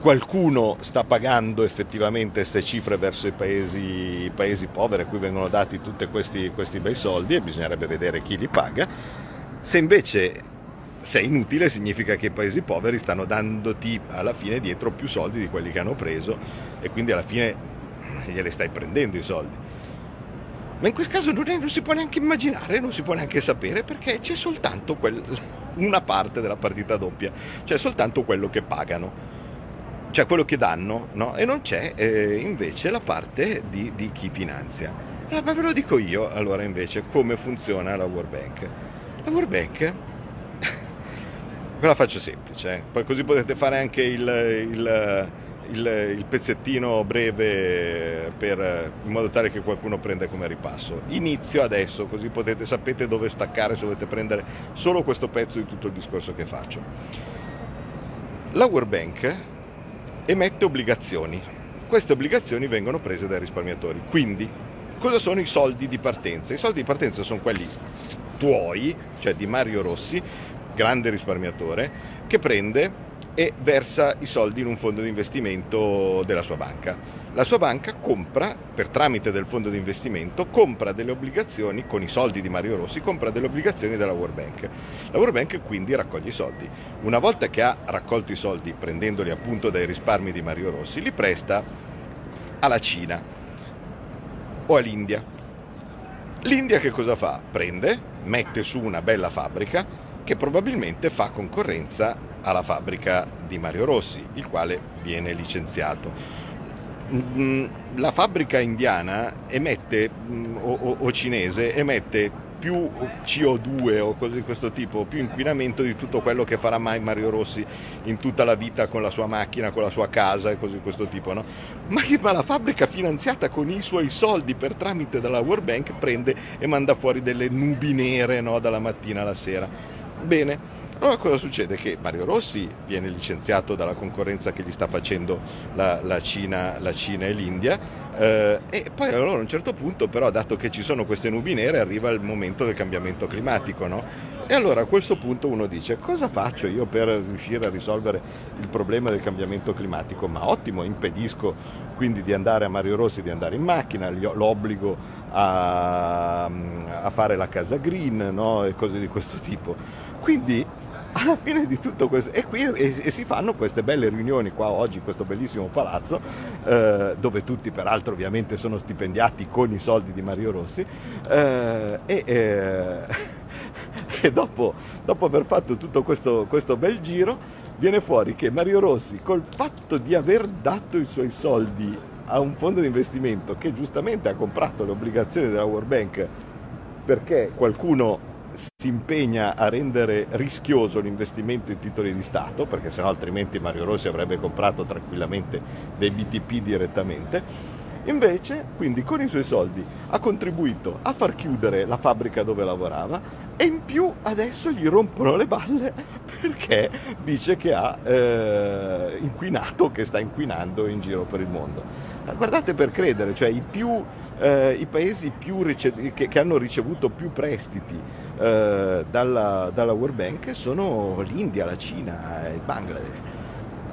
qualcuno sta pagando effettivamente queste cifre verso i paesi, i paesi poveri a cui vengono dati tutti questi, questi bei soldi e bisognerebbe vedere chi li paga. Se invece sei inutile significa che i paesi poveri stanno dandoti alla fine dietro più soldi di quelli che hanno preso e quindi alla fine glieli stai prendendo i soldi. Ma in quel caso non, è, non, si può neanche immaginare, non si può neanche sapere perché c'è soltanto quel, una parte della partita doppia, c'è soltanto quello che pagano, cioè quello che danno, no? e non c'è eh, invece la parte di, di chi finanzia. Allora, ma ve lo dico io allora invece come funziona la World Bank. La World Bank *laughs* la faccio semplice, eh. poi così potete fare anche il, il, il, il pezzettino breve per, in modo tale che qualcuno prenda come ripasso. Inizio adesso, così potete, sapete dove staccare se volete prendere solo questo pezzo di tutto il discorso che faccio. La World Bank emette obbligazioni. Queste obbligazioni vengono prese dai risparmiatori. Quindi, cosa sono i soldi di partenza? I soldi di partenza sono quelli tuoi, cioè di Mario Rossi, grande risparmiatore, che prende e versa i soldi in un fondo di investimento della sua banca. La sua banca compra, per tramite del fondo di investimento, compra delle obbligazioni, con i soldi di Mario Rossi, compra delle obbligazioni della World Bank. La World Bank quindi raccoglie i soldi. Una volta che ha raccolto i soldi, prendendoli appunto dai risparmi di Mario Rossi, li presta alla Cina o all'India. L'India che cosa fa? Prende, mette su una bella fabbrica che probabilmente fa concorrenza alla fabbrica di Mario Rossi, il quale viene licenziato. Mm, la fabbrica indiana emette, mm, o, o cinese, emette più CO2 o cose di questo tipo, più inquinamento di tutto quello che farà mai Mario Rossi in tutta la vita con la sua macchina, con la sua casa e cose di questo tipo. No? Ma, ma la fabbrica finanziata con i suoi soldi per tramite della World Bank prende e manda fuori delle nubi nere no? dalla mattina alla sera. Bene, allora cosa succede? Che Mario Rossi viene licenziato dalla concorrenza che gli sta facendo la, la, Cina, la Cina, e l'India eh, e poi allora a un certo punto però dato che ci sono queste nubi nere arriva il momento del cambiamento climatico no? e allora a questo punto uno dice cosa faccio io per riuscire a risolvere il problema del cambiamento climatico? Ma ottimo, impedisco quindi di andare a Mario Rossi di andare in macchina, l'obbligo a, a fare la casa green no? e cose di questo tipo. Quindi alla fine di tutto questo e qui e, e si fanno queste belle riunioni qua oggi in questo bellissimo palazzo eh, dove tutti peraltro ovviamente sono stipendiati con i soldi di Mario Rossi eh, e, eh, *laughs* e dopo, dopo, aver fatto tutto questo, questo bel giro viene fuori che Mario Rossi col fatto di aver dato i suoi soldi a un fondo di investimento che giustamente ha comprato le obbligazioni della World Bank perché qualcuno si impegna a rendere rischioso l'investimento in titoli di Stato, perché sennò altrimenti Mario Rossi avrebbe comprato tranquillamente dei BTP direttamente. Invece, quindi con i suoi soldi, ha contribuito a far chiudere la fabbrica dove lavorava e in più adesso gli rompono le balle *laughs* perché dice che ha eh, inquinato, che sta inquinando in giro per il mondo. Guardate per credere, cioè i, più, eh, i paesi rice- che, che hanno ricevuto più prestiti eh, dalla, dalla, World Bank sono l'India, la Cina e il Bangladesh.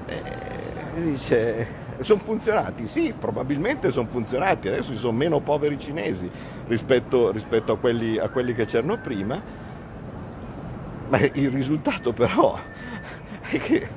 Eh, dice, sono funzionati? Sì, probabilmente sono funzionati, adesso ci sono meno poveri cinesi rispetto, rispetto a, quelli, a quelli che c'erano prima, ma il risultato però è che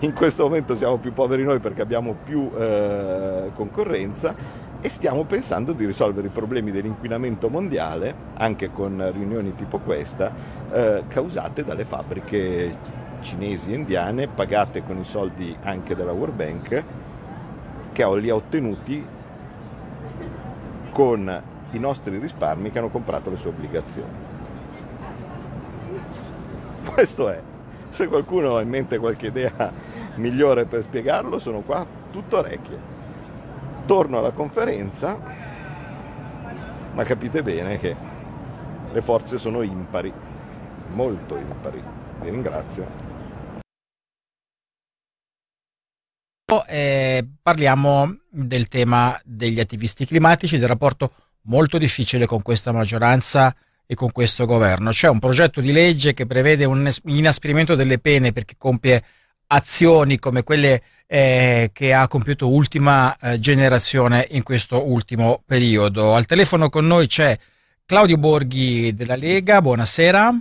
in questo momento siamo più poveri noi perché abbiamo più eh, concorrenza e stiamo pensando di risolvere i problemi dell'inquinamento mondiale, anche con riunioni tipo questa, eh, causate dalle fabbriche cinesi e indiane, pagate con i soldi anche della World Bank, che li ha ottenuti con i nostri risparmi che hanno comprato le sue obbligazioni. Questo è. Se qualcuno ha in mente qualche idea migliore per spiegarlo, sono qua tutto orecchie torno alla conferenza, ma capite bene che le forze sono impari, molto impari. Vi ringrazio. Eh, parliamo del tema degli attivisti climatici, del rapporto molto difficile con questa maggioranza e con questo governo. C'è un progetto di legge che prevede un inasprimento delle pene per chi compie azioni come quelle eh, che ha compiuto ultima eh, generazione in questo ultimo periodo. Al telefono con noi c'è Claudio Borghi della Lega, buonasera.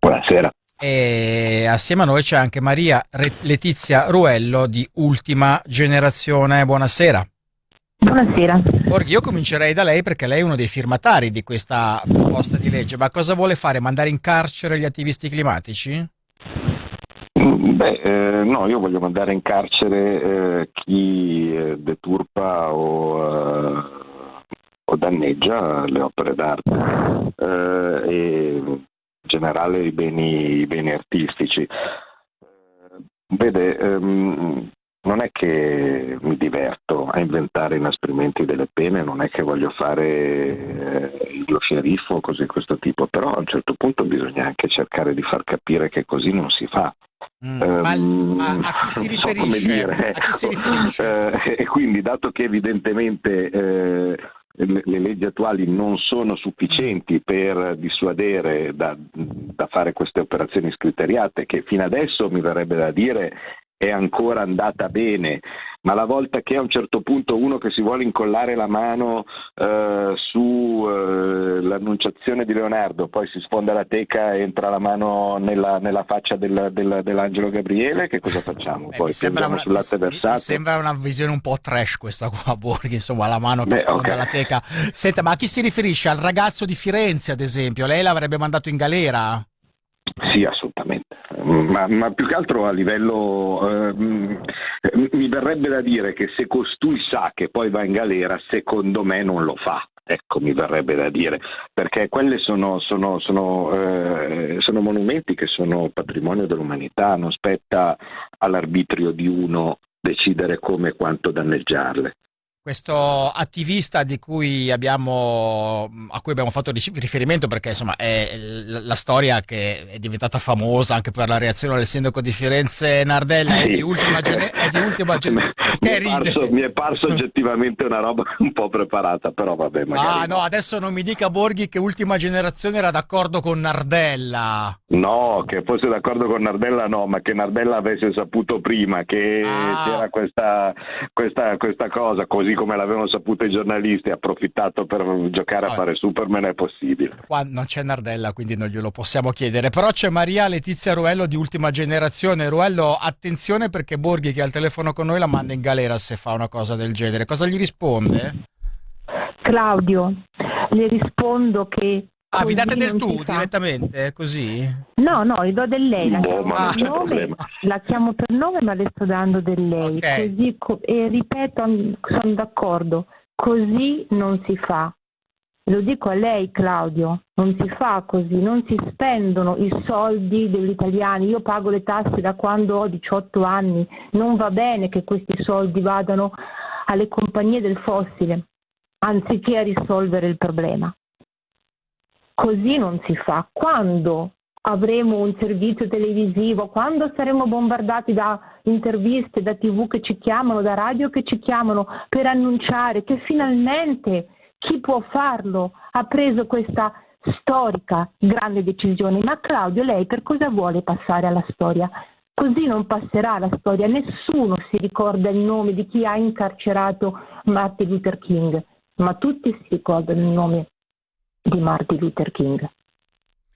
Buonasera. E assieme a noi c'è anche Maria Re- Letizia Ruello di Ultima Generazione, buonasera. Buonasera. Borghi, io comincerei da lei perché lei è uno dei firmatari di questa proposta di legge, ma cosa vuole fare? Mandare in carcere gli attivisti climatici? Beh, eh, no, io voglio mandare in carcere eh, chi eh, deturpa o, eh, o, danneggia le opere d'arte. Eh, e generale i beni, i beni artistici. Vede, ehm, non è che mi diverto a inventare inasprimenti delle pene, non è che voglio fare eh, lo sceriffo o cose di questo tipo, però a un certo punto bisogna anche cercare di far capire che così non si fa. Mm, um, ma, *laughs* a, chi si riferisce? So a chi si riferisce? Eh, e quindi, dato che evidentemente eh, le, le, leggi attuali non sono sufficienti per dissuadere da, da, fare queste operazioni scriteriate, che fino adesso mi verrebbe da dire è ancora andata bene, ma la volta che a un certo punto uno che si vuole incollare la mano eh, sull'annunciazione eh, di Leonardo, poi si sfonda la teca e entra la mano nella, nella faccia del, del, dell'angelo Gabriele, che cosa facciamo? Beh, poi sembra una, mi, mi, sembra una visione un po' trash questa qua, *laughs* Borghi, insomma la mano che Beh, sfonda okay. la teca. Senta, ma a chi si riferisce? Al ragazzo di Firenze, ad esempio? Lei l'avrebbe mandato in galera? Sì, assolutamente. Ma, ma, più che altro a livello eh, mi verrebbe da dire che se costui sa che poi va in galera, secondo me non lo fa. Ecco, mi verrebbe da dire, perché quelli sono, sono, sono, eh, sono monumenti che sono patrimonio dell'umanità, non spetta all'arbitrio di uno decidere come e quanto danneggiarle questo attivista cui abbiamo, a cui abbiamo fatto riferimento perché insomma è la storia che è diventata famosa anche per la reazione del sindaco di Firenze Nardella è di ultima generazione mi, *laughs* mi, è parso oggettivamente una roba *laughs* un po' preparata però vabbè magari ah no adesso non mi dica Borghi che ultima generazione era d'accordo con Nardella. No che fosse d'accordo con Nardella no ma che Nardella avesse saputo prima che ah. c'era questa, questa, questa cosa così come l'avevano saputo i giornalisti, ha approfittato per giocare a fare Superman è possibile. Qua non c'è Nardella, quindi non glielo possiamo chiedere. Però c'è Maria Letizia Ruello di ultima generazione. Ruello, attenzione perché Borghi che ha il telefono con noi la manda in galera se fa una cosa del genere. Cosa gli risponde? Claudio, le rispondo che Ah, vi date del tu direttamente, così? No, no, gli do del lei, la, chiamo, ah, per nome, la chiamo per nome ma le sto dando del lei. Okay. Così, e ripeto, sono d'accordo, così non si fa. Lo dico a lei Claudio, non si fa così, non si spendono i soldi degli italiani. Io pago le tasse da quando ho 18 anni, non va bene che questi soldi vadano alle compagnie del fossile anziché a risolvere il problema. Così non si fa. Quando avremo un servizio televisivo, quando saremo bombardati da interviste, da tv che ci chiamano, da radio che ci chiamano per annunciare che finalmente chi può farlo ha preso questa storica grande decisione. Ma Claudio, lei per cosa vuole passare alla storia? Così non passerà la storia, nessuno si ricorda il nome di chi ha incarcerato Martin Luther King, ma tutti si ricordano il nome di Martin Luther King.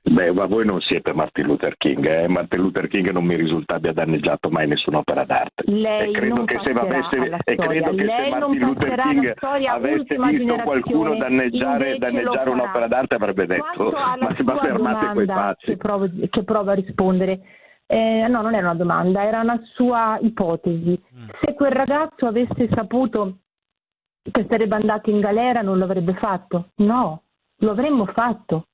Beh, ma voi non siete Martin Luther King, eh? Martin Luther King non mi risulta abbia danneggiato mai nessun'opera d'arte. Lei e credo che se, avesse, e credo che se Martin Luther King avesse visto qualcuno danneggiare, danneggiare un'opera d'arte avrebbe detto ma si va fermate quei pazzi. Che provo, che provo a rispondere. Eh, no, non era una domanda, era una sua ipotesi. Mm. Se quel ragazzo avesse saputo che sarebbe andato in galera non l'avrebbe fatto? No, lo avremmo fatto.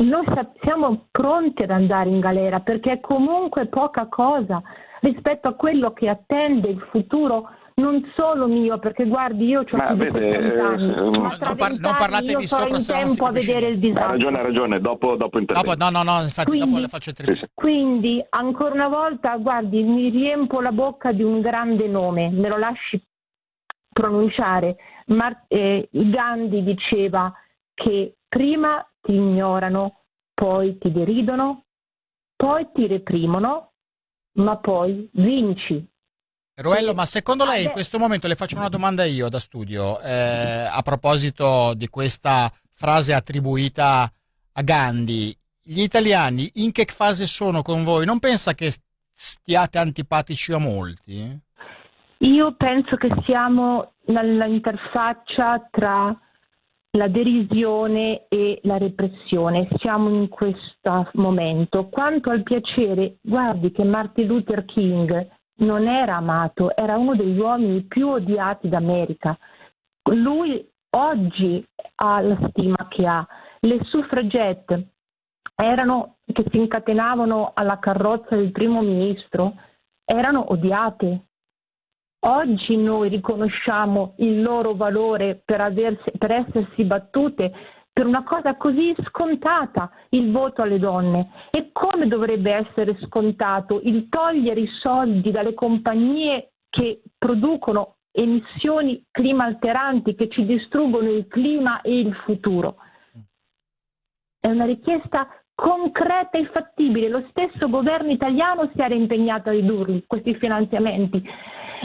Noi siamo pronti ad andare in galera perché è comunque poca cosa rispetto a quello che attende il futuro non solo mio, perché guardi, io ho più di 70 anni, eh, ma tra non, non parlatevi sopra in tempo a vedere il disastro. Ha ragione, ha ragione, dopo, dopo intervengo. Dopo, no, no, no, infatti quindi, dopo le faccio intervenire. Quindi, ancora una volta, guardi, mi riempo la bocca di un grande nome, me lo lasci pronunciare. Mar- eh, Gandhi diceva che prima ti ignorano, poi ti deridono, poi ti reprimono, ma poi vinci. Ruello, ma secondo lei in questo momento le faccio una domanda io da studio eh, a proposito di questa frase attribuita a Gandhi. Gli italiani in che fase sono con voi? Non pensa che stiate antipatici a molti? Io penso che siamo nell'interfaccia tra la derisione e la repressione. Siamo in questo momento. Quanto al piacere, guardi che Martin Luther King non era amato, era uno degli uomini più odiati d'America. Lui oggi ha la stima che ha. Le suffragette erano, che si incatenavano alla carrozza del primo ministro erano odiate. Oggi noi riconosciamo il loro valore per, aversi, per essersi battute per una cosa così scontata, il voto alle donne. E come dovrebbe essere scontato il togliere i soldi dalle compagnie che producono emissioni climalteranti che ci distruggono il clima e il futuro? È una richiesta concreta e fattibile. Lo stesso governo italiano si era impegnato a ridurli questi finanziamenti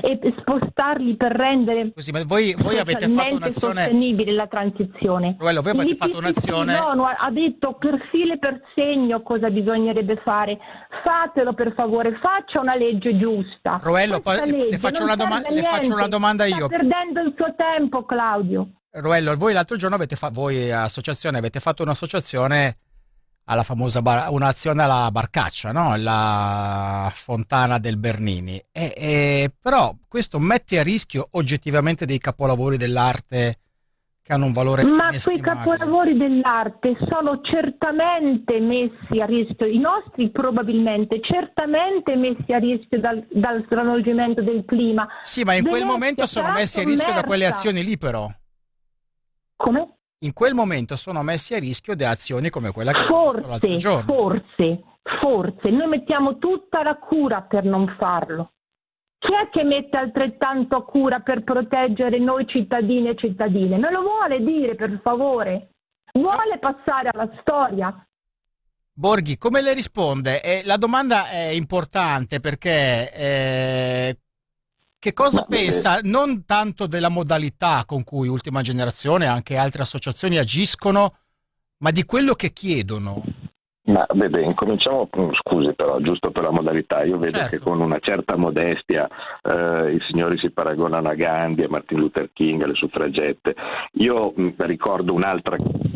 e spostarli per rendere Così, ma voi, voi avete fatto un'azione sostenibile la transizione. Ruello, voi avete fatto un'azione l'ONU ha detto per filo e per segno cosa bisognerebbe fare. Fatelo per favore, faccia una legge giusta. Roello, poi le, faccio una, doma- le faccio una domanda io. Sta perdendo il suo tempo, Claudio. Roello, voi l'altro giorno avete fatto, voi associazione avete fatto un'associazione alla famosa bar- un'azione alla Barcaccia, no? la fontana del Bernini. E, e, però questo mette a rischio oggettivamente dei capolavori dell'arte che hanno un valore Ma quei capolavori dell'arte sono certamente messi a rischio, i nostri probabilmente, certamente messi a rischio dal, dal stravolgimento del clima. Sì, ma in Venezia quel momento sono messi a rischio da quelle azioni lì però. Come? In quel momento sono messi a rischio da azioni come quella che forse, abbiamo l'altro giorno. Forse, forse, noi mettiamo tutta la cura per non farlo. Chi è che mette altrettanto cura per proteggere noi cittadini e cittadine? Me lo vuole dire, per favore? Vuole passare alla storia? Borghi, come le risponde? Eh, la domanda è importante perché eh, che cosa Ma, pensa eh, non tanto della modalità con cui Ultima Generazione e anche altre associazioni agiscono, ma di quello che chiedono? Ma vede, incominciamo, scusi però, giusto per la modalità, io vedo certo. che con una certa modestia eh, i signori si paragonano a Gandhi, a Martin Luther King, alle suffragette. Io mh, ricordo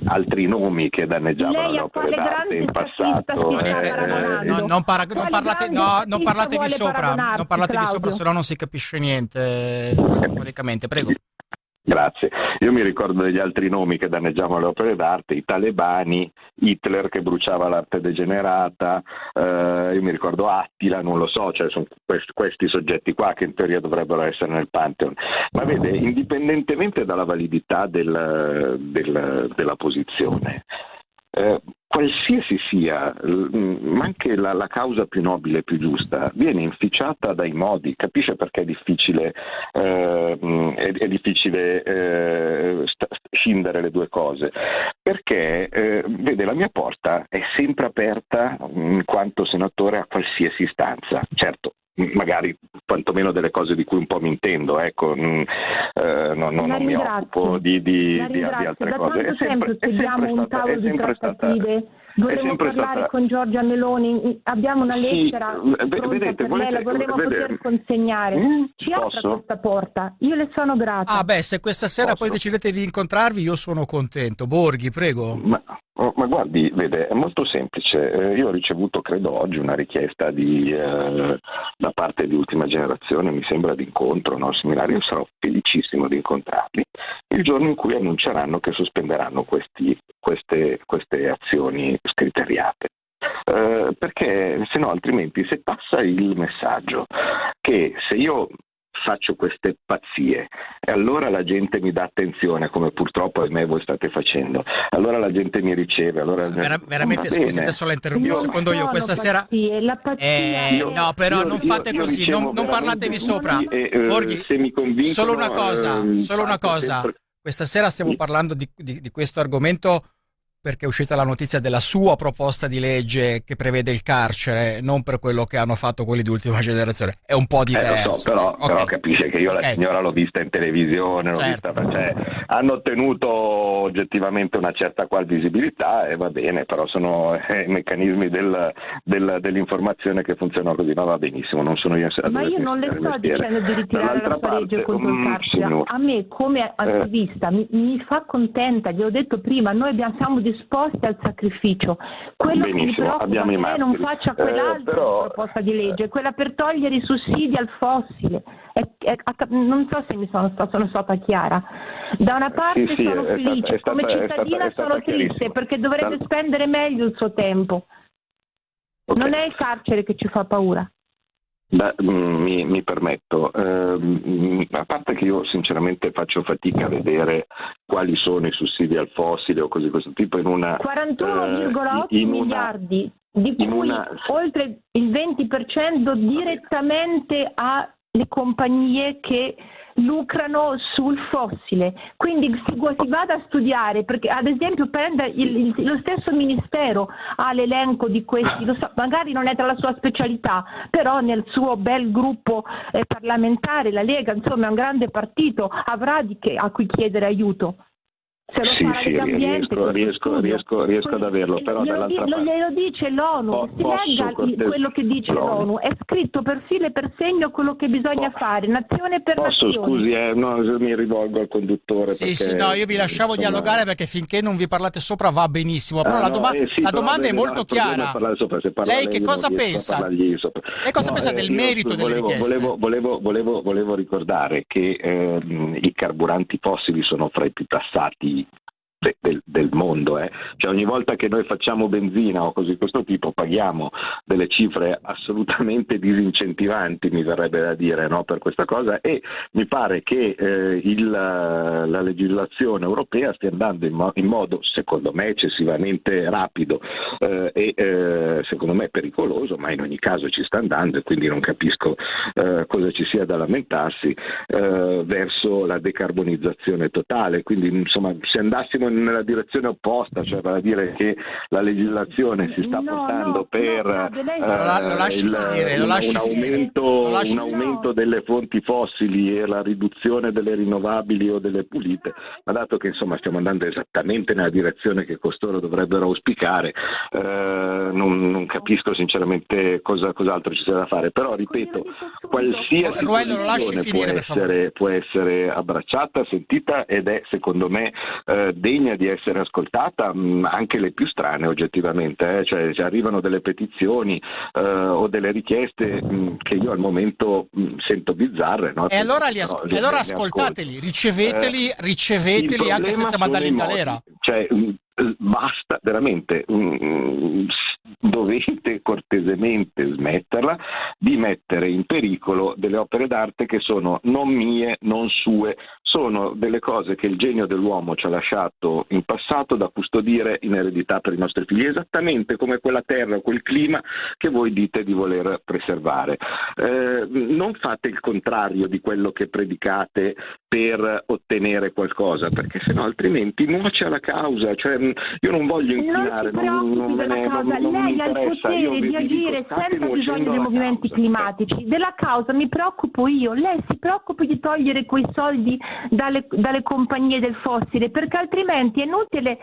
altri nomi che danneggiavano le opere d'arte in passato. Eh, eh, no, non, para- non, parlate, no, non parlatevi sopra, non parlatevi sopra, se no non si capisce niente, metaforicamente, prego. Grazie. Io mi ricordo degli altri nomi che danneggiavano le opere d'arte, i talebani, Hitler che bruciava l'arte degenerata, eh, io mi ricordo Attila, non lo so, cioè sono questi, questi, soggetti qua che in teoria dovrebbero essere nel Pantheon. Ma vede, indipendentemente dalla validità del, del, della posizione, eh, qualsiasi sia, ma anche la, la, causa più nobile e più giusta, viene inficiata dai modi, capisce perché è difficile, eh, è, è difficile eh, scindere le due cose? Perché, eh, vede, la mia porta è sempre aperta in quanto senatore a qualsiasi istanza. Certo, magari quantomeno delle cose di cui un po' mi intendo, ecco, mm, eh, non, non, non mi occupo di, di, di, di altre da cose. È sempre, è sempre un tavolo di trattative. Vorremmo parlare stata... con Giorgia Meloni, abbiamo una lettera sì, vedete, per volete, lei, la vorremmo vedete, poter consegnare. Mm, Ci apra questa porta, io le sono grata. Ah beh, se questa sera posso? poi decidete di incontrarvi io sono contento. Borghi, prego. Ma Oh, ma guardi, vede, è molto semplice. Eh, io ho ricevuto, credo oggi, una richiesta di, eh, da parte di Ultima Generazione, mi sembra di incontro, no? seminario. Io sarò felicissimo di incontrarli il giorno in cui annunceranno che sospenderanno questi, queste, queste azioni scriteriate. Eh, perché se no altrimenti se passa il messaggio che se io faccio queste pazzie e allora la gente mi dà attenzione come purtroppo ahimè voi state facendo allora la gente mi riceve allora Ver- veramente scusi adesso la interrompo secondo io questa sera eh, io, no però io, non fate io, così non, non parlatevi sopra. e, uh, Borghi, solo una cosa uh, solo una cosa. sempre... questa sera stiamo parlando di, di, di questo argomento perché è uscita la notizia della sua proposta di legge che prevede il carcere, non per quello che hanno fatto quelli di ultima generazione. È un po' diverso. Eh, so, però, okay. però, capisce che io okay. la signora l'ho vista in televisione, l'ho certo. vista, cioè, hanno ottenuto oggettivamente una certa qual visibilità e va bene, però sono eh, meccanismi del, del, dell'informazione che funzionano così, ma va benissimo, non sono io Ma io non le sto dicendo di ritirare la sua legge contro il mm, carcere. a me come attivista eh. mi, mi, fa contenta, gli ho detto prima, noi abbiamo, siamo di disposti al sacrificio. Quello Benissimo, che mi preoccupa è che non faccia eh, quell'altra eh, però... proposta di legge, quella per togliere i sussidi al fossile. È, è, non so se mi sono, sono stata chiara. Da una parte sì, sì, sono felice, stata, come stata, cittadina sono triste perché dovrebbe Dal... spendere meglio il suo tempo. Okay. Non è il carcere che ci fa paura. Beh, mm, mi, mi, permetto, eh, a parte che io sinceramente faccio fatica a vedere quali sono i sussidi al fossile o cose di questo tipo in una 41,8 eh, miliardi, di cui una... oltre il 20% direttamente alle compagnie che lucrano sul fossile. Quindi si, si vada a studiare, perché ad esempio prende il, il, lo stesso Ministero ha l'elenco di questi, so, magari non è tra la sua specialità, però nel suo bel gruppo eh, parlamentare, la Lega, insomma è un grande partito, avrà che, a cui chiedere aiuto. Se lo sì, fa sì, riesco, riesco, riesco, riesco, ad averlo, però glielo, dall'altra parte... Glielo dice l'ONU, po- si legga cortes- quello che dice l'ONU. l'ONU. è scritto per filo e per segno quello che bisogna po- fare, nazione per posso, nazione. Scusi, eh, no, mi rivolgo al conduttore. Sì, perché, sì, no, io vi lasciamo insomma... dialogare perché finché non vi parlate sopra va benissimo, però ah, la, doma- no, eh, sì, la domanda è molto chiara. Sopra, lei che cosa pensa? Lei cosa pensa del merito delle richieste? Volevo ricordare che ehm, i carburanti fossili sono fra i più tassati de, del, del, mondo. Eh. Cioè ogni volta che noi facciamo benzina o cose di questo tipo paghiamo delle cifre assolutamente disincentivanti, mi verrebbe da dire, no, per questa cosa e mi pare che eh, il, la legislazione europea stia andando in, mo- in, modo, secondo me, eccessivamente rapido eh, e eh, secondo me pericoloso, ma in ogni caso ci sta andando e quindi non capisco eh, cosa ci sia da lamentarsi eh, verso la decarbonizzazione totale. Quindi insomma se andassimo nella direzione opposta, cioè vale a dire che la legislazione si sta no, portando no, per no, eh, il, finire, un, un, aumento, un aumento delle fonti fossili e la riduzione delle rinnovabili o delle pulite, ma dato che insomma stiamo andando esattamente nella direzione che costoro dovrebbero auspicare, eh, non, non, capisco sinceramente cosa, cos'altro ci sia da fare, però ripeto, qualsiasi Ruello, può, essere, può essere abbracciata, sentita ed è secondo me eh, degna degna di essere ascoltata, mh, mm, anche le più strane oggettivamente, eh? cioè se arrivano delle petizioni eh, o delle richieste mh, mm, che io al momento mh, mm, sento bizzarre. No? E allora, li as- no, allora ascoltateli, riceveteli, eh, riceveteli anche senza mandarli in galera. Cioè, basta veramente dovete cortesemente smetterla di mettere in pericolo delle opere d'arte che sono non mie, non sue, sono delle cose che il genio dell'uomo ci ha lasciato in passato da custodire in eredità per i nostri figli, esattamente come quella terra o quel clima che voi dite di voler preservare. Eh, non fate il contrario di quello che predicate per ottenere qualcosa, perché sennò altrimenti nuoce alla causa. Cioè, io non voglio inquinare, non, non, me ne, non, non Lei ha il potere di agire senza bisogno dei movimenti causa. climatici. Della causa mi preoccupo io. Lei si preoccupi di togliere quei soldi dalle, dalle compagnie del fossile, perché altrimenti è inutile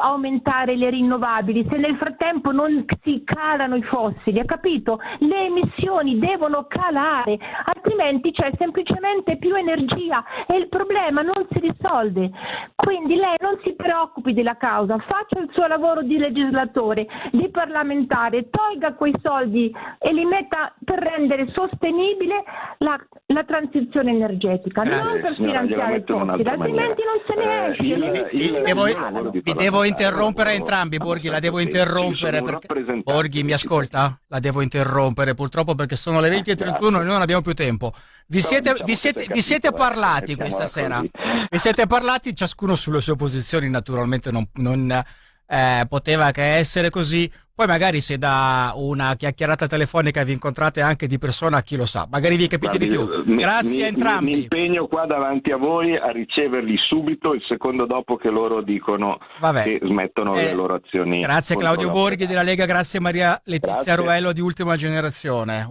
aumentare le rinnovabili se nel frattempo non si calano i fossili, ha capito? Le emissioni devono calare, altrimenti c'è semplicemente più energia e il problema non si risolve. Quindi lei non si preoccupi della causa, faccia il suo lavoro di legislatore, di parlamentare, tolga quei soldi e li metta per rendere sostenibile la, la transizione energetica, Grazie, non per finanziare il fossile, altrimenti non se ne eh, esce. Il, il, il, devo, vi devo interrompere entrambi, Borghi, la devo interrompere. Perché... Borghi, mi ascolta? La devo interrompere purtroppo perché sono le 20.31 e noi non abbiamo più tempo. Vi siete, vi siete, vi siete parlati questa sera? Vi siete parlati ciascuno sulle sue posizioni, naturalmente non, non eh, poteva che essere così. Poi magari se da una chiacchierata telefonica vi incontrate anche di persona, chi lo sa, magari vi capite Guardi, di più. Grazie mi, a entrambi. Mi impegno qua davanti a voi a riceverli subito il secondo dopo che loro dicono Vabbè. che smettono eh, le loro azioni. Grazie Claudio Borghi della Lega, grazie Maria Letizia grazie. Ruello di Ultima Generazione.